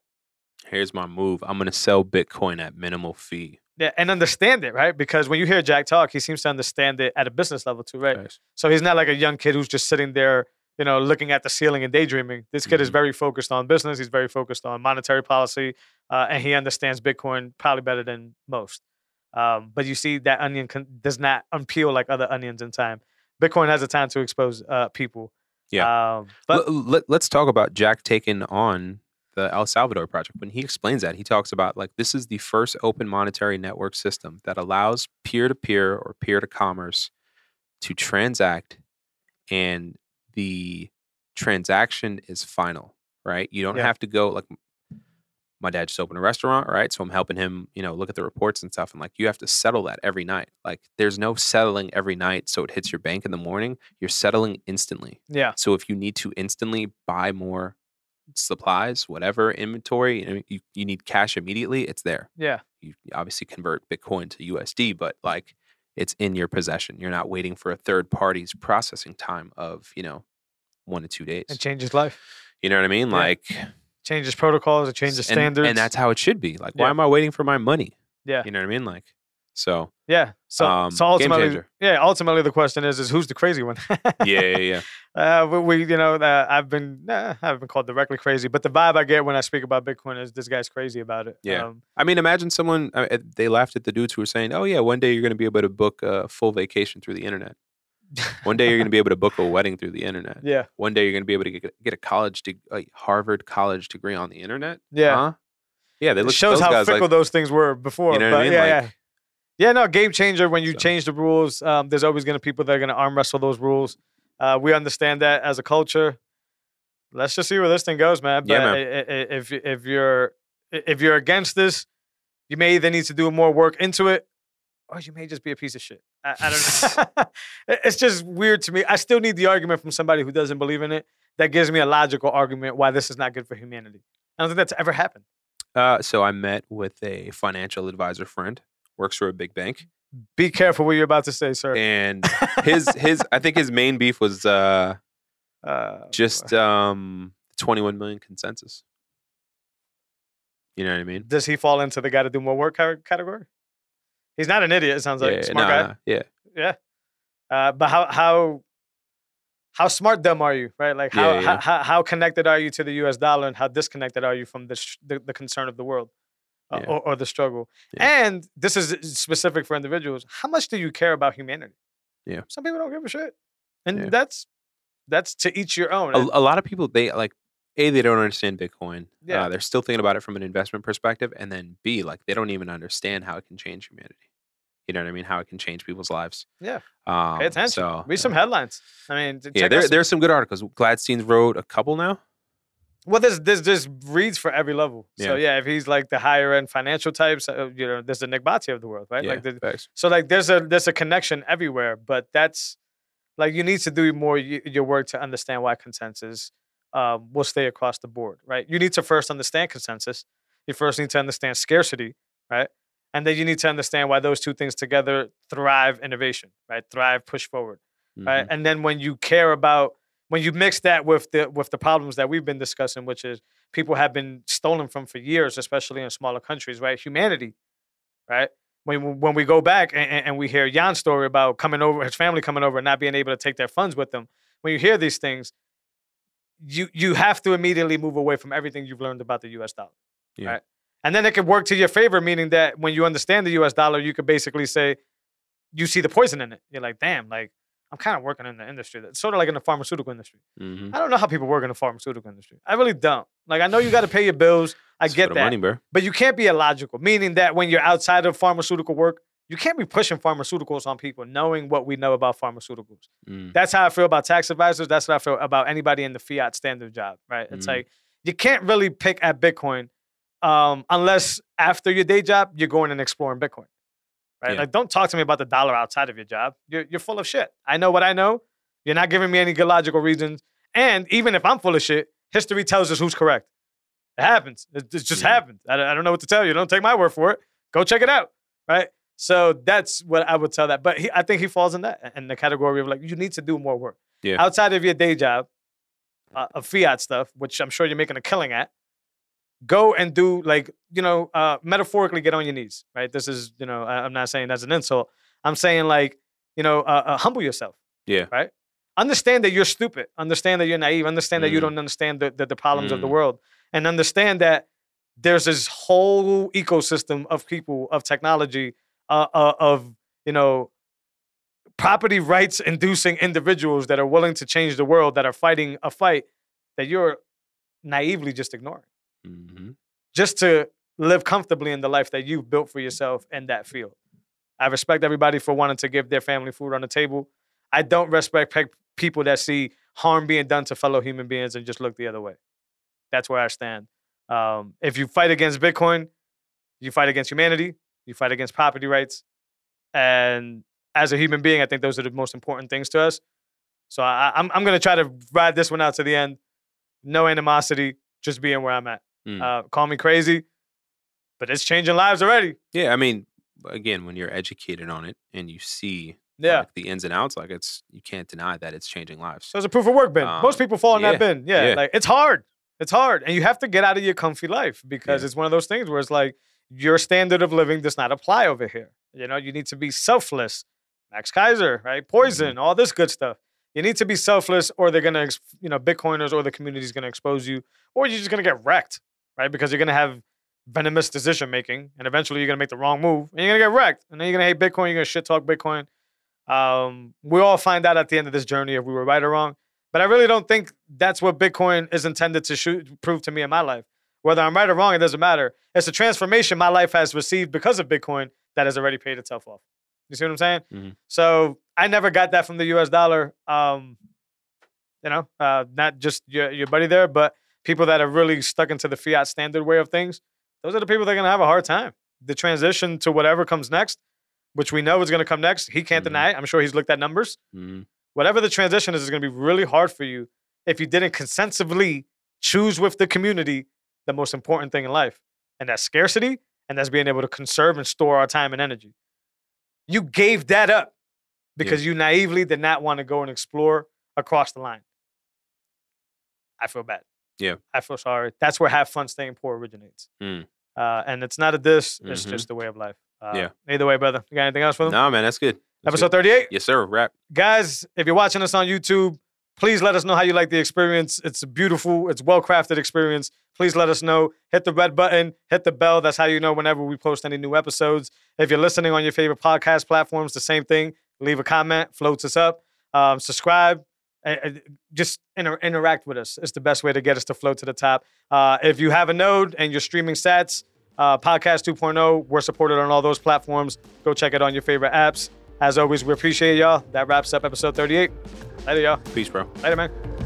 [SPEAKER 5] Here's my move. I'm gonna sell Bitcoin at minimal fee.
[SPEAKER 4] Yeah, and understand it, right? Because when you hear Jack talk, he seems to understand it at a business level too, right?
[SPEAKER 5] Facts.
[SPEAKER 4] So he's not like a young kid who's just sitting there, you know, looking at the ceiling and daydreaming. This kid is
[SPEAKER 5] Mhm.
[SPEAKER 4] very focused on business. He's very focused on monetary policy, uh, and he understands Bitcoin probably better than most. Um, but you see, that onion con- does not unpeel like other onions in time. Bitcoin has a time to expose uh, people.
[SPEAKER 5] Yeah.
[SPEAKER 4] Um, but
[SPEAKER 5] L- let, let's talk about Jack taking on the El Salvador project. When he explains that, he talks about like this is the first open monetary network system that allows peer to peer or peer to commerce to transact, and the transaction is final. Right? You don't
[SPEAKER 4] Yeah.
[SPEAKER 5] have to go like. My dad just opened a restaurant, right? So I'm helping him, you know, look at the reports and stuff. And like, you have to settle that every night. Like, there's no settling every night, so it hits your bank in the morning. You're settling instantly.
[SPEAKER 4] yeah,
[SPEAKER 5] So if you need to instantly buy more supplies, whatever inventory, you, know, you, you need cash immediately, it's there.
[SPEAKER 4] yeah,
[SPEAKER 5] You obviously convert Bitcoin to USD, but like it's in your possession. You're not waiting for a third party's processing time of, you know, one to two days.
[SPEAKER 4] it changes life,
[SPEAKER 5] You know what I mean?
[SPEAKER 4] Yeah.
[SPEAKER 5] Like
[SPEAKER 4] changes protocols, it changes
[SPEAKER 5] and,
[SPEAKER 4] standards,
[SPEAKER 5] And that's how it should be. Like, why am I waiting for my money?
[SPEAKER 4] yeah,
[SPEAKER 5] You know what I mean? Like, so
[SPEAKER 4] yeah. So,
[SPEAKER 5] Um,
[SPEAKER 4] so ultimately, yeah, ultimately the question is, is who's the crazy one?
[SPEAKER 5] yeah, yeah, yeah.
[SPEAKER 4] Uh, we, we, you know, uh, I've been, nah, I haven't been called directly crazy, but the vibe I get when I speak about Bitcoin is this guy's crazy about it.
[SPEAKER 5] Yeah.
[SPEAKER 4] Um,
[SPEAKER 5] I mean, imagine someone, uh, uh, they laughed at the dudes who were saying, oh, yeah, one day you're going to be able to book a full vacation through the internet. One day you're going to be able to book a wedding through the internet.
[SPEAKER 4] yeah.
[SPEAKER 5] One day you're going to be able to get, get a college, de- a Harvard college degree on the internet.
[SPEAKER 4] Yeah.
[SPEAKER 5] Huh? Yeah, they
[SPEAKER 4] It
[SPEAKER 5] look
[SPEAKER 4] shows how fickle
[SPEAKER 5] like,
[SPEAKER 4] those things were before.
[SPEAKER 5] you know
[SPEAKER 4] but
[SPEAKER 5] what I mean?
[SPEAKER 4] yeah,
[SPEAKER 5] like,
[SPEAKER 4] yeah. Yeah, no, game changer when you
[SPEAKER 5] So-
[SPEAKER 4] change the rules. Um, there's always going to be people that are going to arm wrestle those rules. Uh, we understand that as a culture. Let's just see where this thing goes, man. But
[SPEAKER 5] Yeah, man.
[SPEAKER 4] if if you're if you're against this, you may either need to do more work into it, or you may just be a piece of shit. I, I don't know. it's just weird to me. I still need the argument from somebody who doesn't believe in it that gives me a logical argument why this is not good for humanity. I don't think that's ever happened.
[SPEAKER 5] uh, so I met with a financial advisor friend, works for a big bank.
[SPEAKER 4] Be careful what you're about to say, sir.
[SPEAKER 5] And his, his, I think his main beef was uh,
[SPEAKER 4] Uh,
[SPEAKER 5] just um, 21 million consensus. You know what I mean?
[SPEAKER 4] does he fall into the got to do more work category? He's not an idiot. It sounds like
[SPEAKER 5] yeah,
[SPEAKER 4] smart
[SPEAKER 5] nah,
[SPEAKER 4] guy.
[SPEAKER 5] nah, yeah.
[SPEAKER 4] Yeah. Uh, but how how how smart dumb are you, right? Like how,
[SPEAKER 5] Yeah, yeah.
[SPEAKER 4] how how how connected are you to the U.S. dollar, and how disconnected are you from the sh- the, the concern of the world, uh,
[SPEAKER 5] Yeah.
[SPEAKER 4] or, or the struggle?
[SPEAKER 5] Yeah.
[SPEAKER 4] And this is specific for individuals. How much do you care about humanity?
[SPEAKER 5] Yeah.
[SPEAKER 4] Some people don't give a shit, and
[SPEAKER 5] Yeah.
[SPEAKER 4] that's that's to each your own.
[SPEAKER 5] a, a lot of people they like a they don't understand Bitcoin.
[SPEAKER 4] Yeah.
[SPEAKER 5] Uh, they're still thinking about it from an investment perspective, and then b like they don't even understand how it can change humanity. You know what I mean? How it can change people's lives.
[SPEAKER 4] Yeah.
[SPEAKER 5] Um,
[SPEAKER 4] Pay attention.
[SPEAKER 5] So
[SPEAKER 4] Read some headlines. I mean,
[SPEAKER 5] Yeah, there, there's some good articles. Gladstein wrote a couple now.
[SPEAKER 4] Well, this there's there's reads for every level. So
[SPEAKER 5] Yeah.
[SPEAKER 4] yeah, if he's like the higher end financial types, uh, you know, there's the Nik Bhatia of the world, right?
[SPEAKER 5] Yeah,
[SPEAKER 4] Like the, so like there's a there's a connection everywhere, but that's like you need to do more y- your work to understand why consensus um, will stay across the board, right? You need to first understand consensus. You first need to understand scarcity, right? And then you need to understand why those two things together thrive innovation, right? Thrive push forward right?
[SPEAKER 5] Mhm.
[SPEAKER 4] And then when you care about when you mix that with the with the problems that we've been discussing, which is people have been stolen from for years, especially in smaller countries, right? Humanity, right? When when we go back and, and- we hear Yan's story about coming over, his family coming over and not being able to take their funds with them. When you hear these things, you you have to immediately move away from everything you've learned about the U.S. dollar,
[SPEAKER 5] Yeah.
[SPEAKER 4] right? And then it could work to your favor, meaning that when you understand the U.S. dollar, you could basically say you see the poison in it. You're like, damn, like I'm kind of working in the industry. That's sort of like in the pharmaceutical industry.
[SPEAKER 5] Mhm.
[SPEAKER 4] I don't know how people work in the pharmaceutical industry. I really don't. Like I know you got to pay your bills. I
[SPEAKER 5] It's
[SPEAKER 4] get that.
[SPEAKER 5] money.
[SPEAKER 4] But you can't be illogical, meaning that when you're outside of pharmaceutical work, you can't be pushing pharmaceuticals on people knowing what we know about pharmaceuticals.
[SPEAKER 5] Mm.
[SPEAKER 4] That's how I feel about tax advisors. That's what I feel about anybody in the fiat standard job, right? It's
[SPEAKER 5] Mhm.
[SPEAKER 4] like you can't really pick at Bitcoin um, unless after your day job, you're going and exploring Bitcoin, right?
[SPEAKER 5] Yeah.
[SPEAKER 4] Like, don't talk to me about the dollar outside of your job. You're, you're full of shit. I know what I know. You're not giving me any good logical reasons. And even if I'm full of shit, history tells us who's correct. It happens. It, it just
[SPEAKER 5] Mhm.
[SPEAKER 4] happened. I, don't- I don't know what to tell you. Don't take my word for it. Go check it out, right? So that's what I would tell that. But he, I think he falls in that in the category of like you need to do more work
[SPEAKER 5] Yeah.
[SPEAKER 4] outside of your day job uh, of fiat stuff, which I'm sure you're making a killing at. Go and do like you know, uh, metaphorically get on your knees, right? This is you know, I- I'm not saying that's an insult. I'm saying like you know, uh, uh, humble yourself.
[SPEAKER 5] Yeah.
[SPEAKER 4] Right. Understand that you're stupid. Understand that you're naive. Understand that you
[SPEAKER 5] Mm.
[SPEAKER 4] don't understand the, the, the problems of the
[SPEAKER 5] Mm.
[SPEAKER 4] world, and understand that there's this whole ecosystem of people of technology uh, uh, of you know property rights inducing individuals that are willing to change the world that are fighting a fight that you're naively just ignoring
[SPEAKER 5] Mhm.
[SPEAKER 4] just to live comfortably in the life that you've built for yourself in that field. I respect everybody for wanting to give their family food on the table. I don't respect pe- people that see harm being done to fellow human beings and just look the other way. That's where I stand. Um, if you fight against Bitcoin, you fight against humanity, you fight against property rights. And as a human being, I think those are the most important things to us. So I, I'm, I'm going to try to ride this one out to the end. No animosity, just being where I'm at.
[SPEAKER 5] Mm.
[SPEAKER 4] Uh, call me crazy, but it's changing lives already.
[SPEAKER 5] Yeah, I mean, again, when you're educated on it and you see
[SPEAKER 4] Yeah.
[SPEAKER 5] like, the ins and outs, like it's you can't deny that it's changing lives.
[SPEAKER 4] So it's a proof of work bin. Most
[SPEAKER 5] Um,
[SPEAKER 4] people fall in
[SPEAKER 5] yeah,
[SPEAKER 4] that bin. Yeah,
[SPEAKER 5] yeah.
[SPEAKER 4] Like it's hard. It's hard. And you have to get out of your comfy life because
[SPEAKER 5] Yeah.
[SPEAKER 4] it's one of those things where it's like your standard of living does not apply over here. You know, you need to be selfless. Max Keiser, right? Poison, all this good stuff. You need to be selfless or they're gonna, you know, Bitcoiners or the community is gonna expose you, or you're just gonna get wrecked, right? Because you're gonna have venomous decision making and eventually you're gonna make the wrong move and you're gonna get wrecked. And then you're gonna hate Bitcoin, you're gonna shit talk Bitcoin. Um, we all find out at the end of this journey if we were right or wrong. But I really don't think that's what Bitcoin is intended to shoot, prove to me in my life. Whether I'm right or wrong, it doesn't matter. It's a transformation my life has received because of Bitcoin that has already paid itself off. You see what I'm saying?
[SPEAKER 5] Mhm.
[SPEAKER 4] So I never got that from the US dollar. Um, you know, uh, not just your, your buddy there, but people that are really stuck into the fiat standard way of things. Those are the people that are going to have a hard time. The transition to whatever comes next, which we know is going to come next, he can't
[SPEAKER 5] Mhm.
[SPEAKER 4] deny it. I'm sure he's looked at numbers
[SPEAKER 5] Mhm.
[SPEAKER 4] whatever the transition is, is going to be really hard for you if you didn't consensively choose with the community the most important thing in life, and that's scarcity, and that's being able to conserve and store our time and energy. You gave that up because you naively did not want to go and explore across the line. I feel bad.
[SPEAKER 5] Yeah.
[SPEAKER 4] I feel sorry. That's where have fun staying poor originates.
[SPEAKER 5] Mm.
[SPEAKER 4] Uh, and it's not a diss, it's
[SPEAKER 5] Mhm.
[SPEAKER 4] just the way of life. Uh,
[SPEAKER 5] Yeah.
[SPEAKER 4] Either way, brother. You got anything else for them?
[SPEAKER 5] No, man, that's good. That's
[SPEAKER 4] Episode
[SPEAKER 5] good.
[SPEAKER 4] 38?
[SPEAKER 5] Yes, sir. Wrap.
[SPEAKER 4] guys, if you're watching us on YouTube, please let us know how you like the experience. It's a beautiful, it's well crafted experience. Please let us know. Hit the red button, hit the bell. That's how you know whenever we post any new episodes. If you're listening on your favorite podcast platforms, the same thing. Leave a comment, floats us up. Um, subscribe. Uh, just inter- interact with us. It's the best way to get us to float to the top. Uh, if you have a node and you're streaming sats, uh, Podcast 2.0, we're supported on all those platforms. Go check it on your favorite apps. As always, we appreciate y'all. That wraps up episode 38. Later, y'all.
[SPEAKER 5] Peace, bro.
[SPEAKER 4] Later, man.